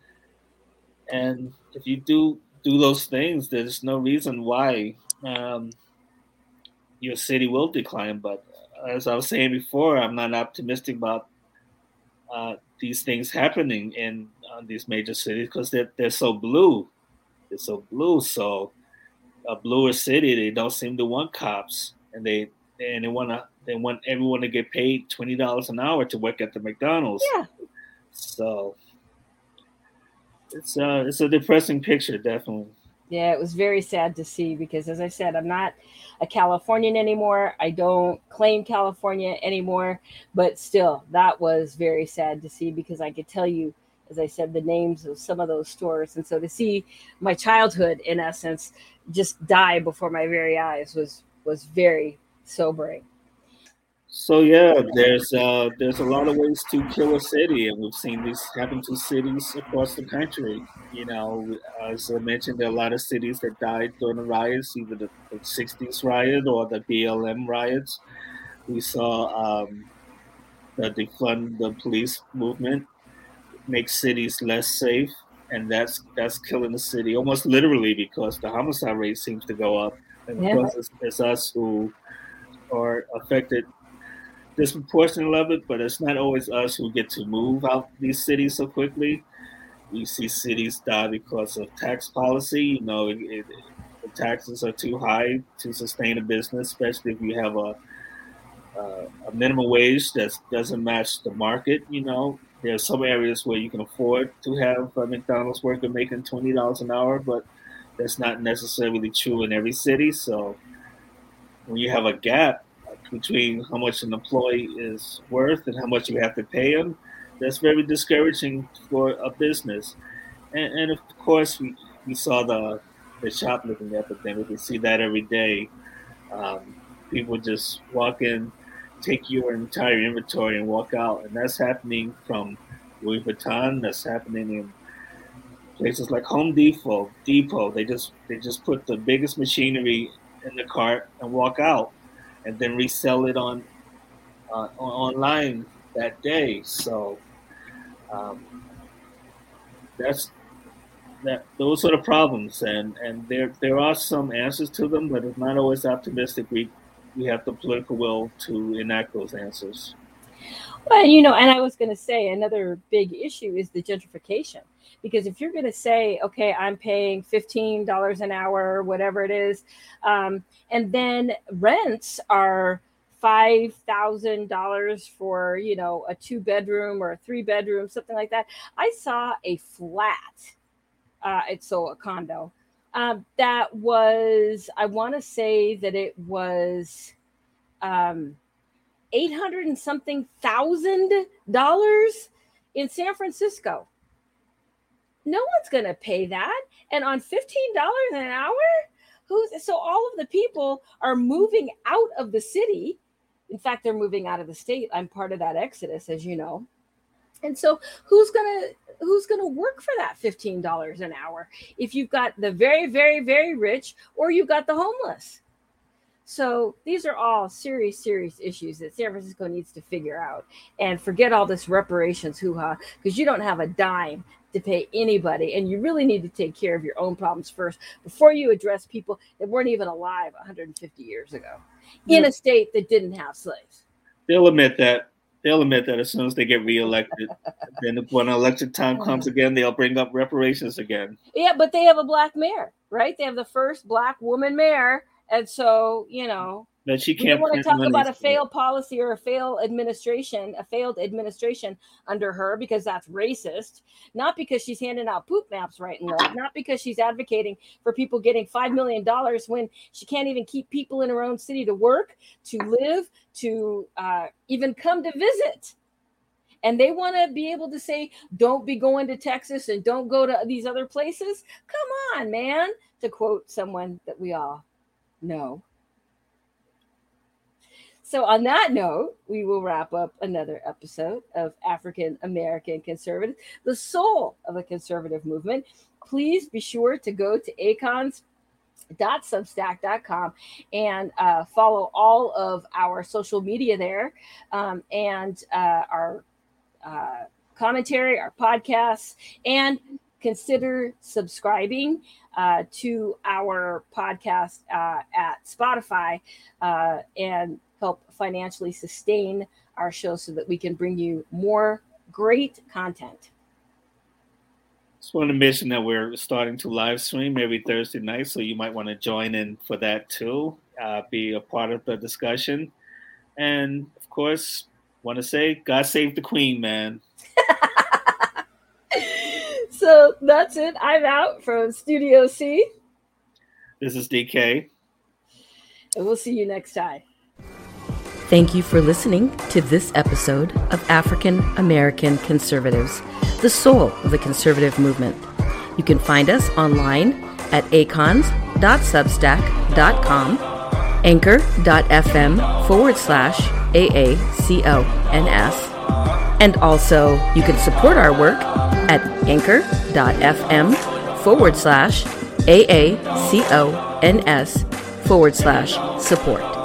And if you do do those things, there's no reason why um, your city will decline. But as I was saying before, I'm not optimistic about uh, these things happening in uh, these major cities because they're, they're so blue. They're so blue. So a bluer city, they don't seem to want cops, and they and they want to they want everyone to get paid twenty dollars an hour to work at the McDonald's. Yeah. So it's uh it's a depressing picture, definitely. Yeah, it was very sad to see because, as I said, I'm not a Californian anymore. I don't claim California anymore, but still, that was very sad to see because I could tell you, as I said, the names of some of those stores. And so to see my childhood, in essence, just die before my very eyes was was very sobering. So yeah, there's uh, there's a lot of ways to kill a city, and we've seen this happen to cities across the country. You know, as I mentioned, there are a lot of cities that died during the riots, either the, the '60s riot or the BLM riots. We saw um, the defund the police movement make cities less safe, and that's that's killing the city almost literally because the homicide rate seems to go up, and yeah. because it's, it's us who are affected disproportionate of it, but it's not always us who get to move out these cities so quickly. We see cities die because of tax policy. You know, it, it, the taxes are too high to sustain a business, especially if you have a uh, a minimum wage that doesn't match the market. You know, there are some areas where you can afford to have a McDonald's worker making twenty dollars an hour, but that's not necessarily true in every city. So when you have a gap between how much an employee is worth and how much you have to pay them. That's very discouraging for a business. And, and of course, we, we saw the, the shoplifting epidemic. We can see that every day. Um, people just walk in, take your entire inventory, and walk out. And that's happening from Louis Vuitton. That's happening in places like Home Depot. Depot. They just they just put the biggest machinery in the cart and walk out, and then resell it on uh, online that day. So um, that's that. Those are the problems, and and there there are some answers to them, but it's not always optimistic. We we have the political will to enact those answers. Well, you know, and I was going to say another big issue is the gentrification. Because if you're going to say, okay, I'm paying $15 an hour, whatever it is, um, and then rents are $5,000 for, you know, a two bedroom or a three bedroom, something like that. I saw a flat, uh, it's so a condo, um, that was, I want to say that it was um, 800 and something thousand dollars in San Francisco. No one's going to pay that. And on $15 an hour, who's so all of the people are moving out of the city. In fact, they're moving out of the state. I'm part of that exodus, as you know. And so who's gonna who's gonna work for that $15 an hour if you've got the very, very, very rich or you've got the homeless? So these are all serious, serious issues that San Francisco needs to figure out and forget all this reparations hoo ha because you don't have a dime to pay anybody. And you really need to take care of your own problems first before you address people that weren't even alive 150 years ago in a state that didn't have slaves. They'll admit that. They'll admit that as soon as they get reelected. then when election time comes again, they'll bring up reparations again. Yeah, but they have a black mayor, right? They have the first black woman mayor. And so, you know, that she can't. want to talk about a failed policy or a failed administration, a failed administration under her because that's racist. Not because she's handing out poop maps right and left. Not because she's advocating for people getting five million dollars when she can't even keep people in her own city to work, to live, to uh, even come to visit. And they want to be able to say, "Don't be going to Texas and don't go to these other places." Come on, man. To quote someone that we all know. So, on that note, we will wrap up another episode of African American Conservative, the soul of a conservative movement. Please be sure to go to acons.substack.com and uh, follow all of our social media there um, and uh, our uh, commentary, our podcasts, and consider subscribing uh, to our podcast uh, at Spotify uh, and help financially sustain our show so that we can bring you more great content. Just want to mention that we're starting to live stream every Thursday night, so you might want to join in for that too. Uh, be a part of the discussion, and of course, want to say God save the Queen, man. so that's it. I'm out from Studio C. This is DK. And we'll see you next time. Thank you for listening to this episode of African American Conservatives, the soul of the conservative movement. You can find us online at acons.substack.com, anchor.fm forward slash AACONS, and also you can support our work at anchor.fm forward slash AACONS forward slash support.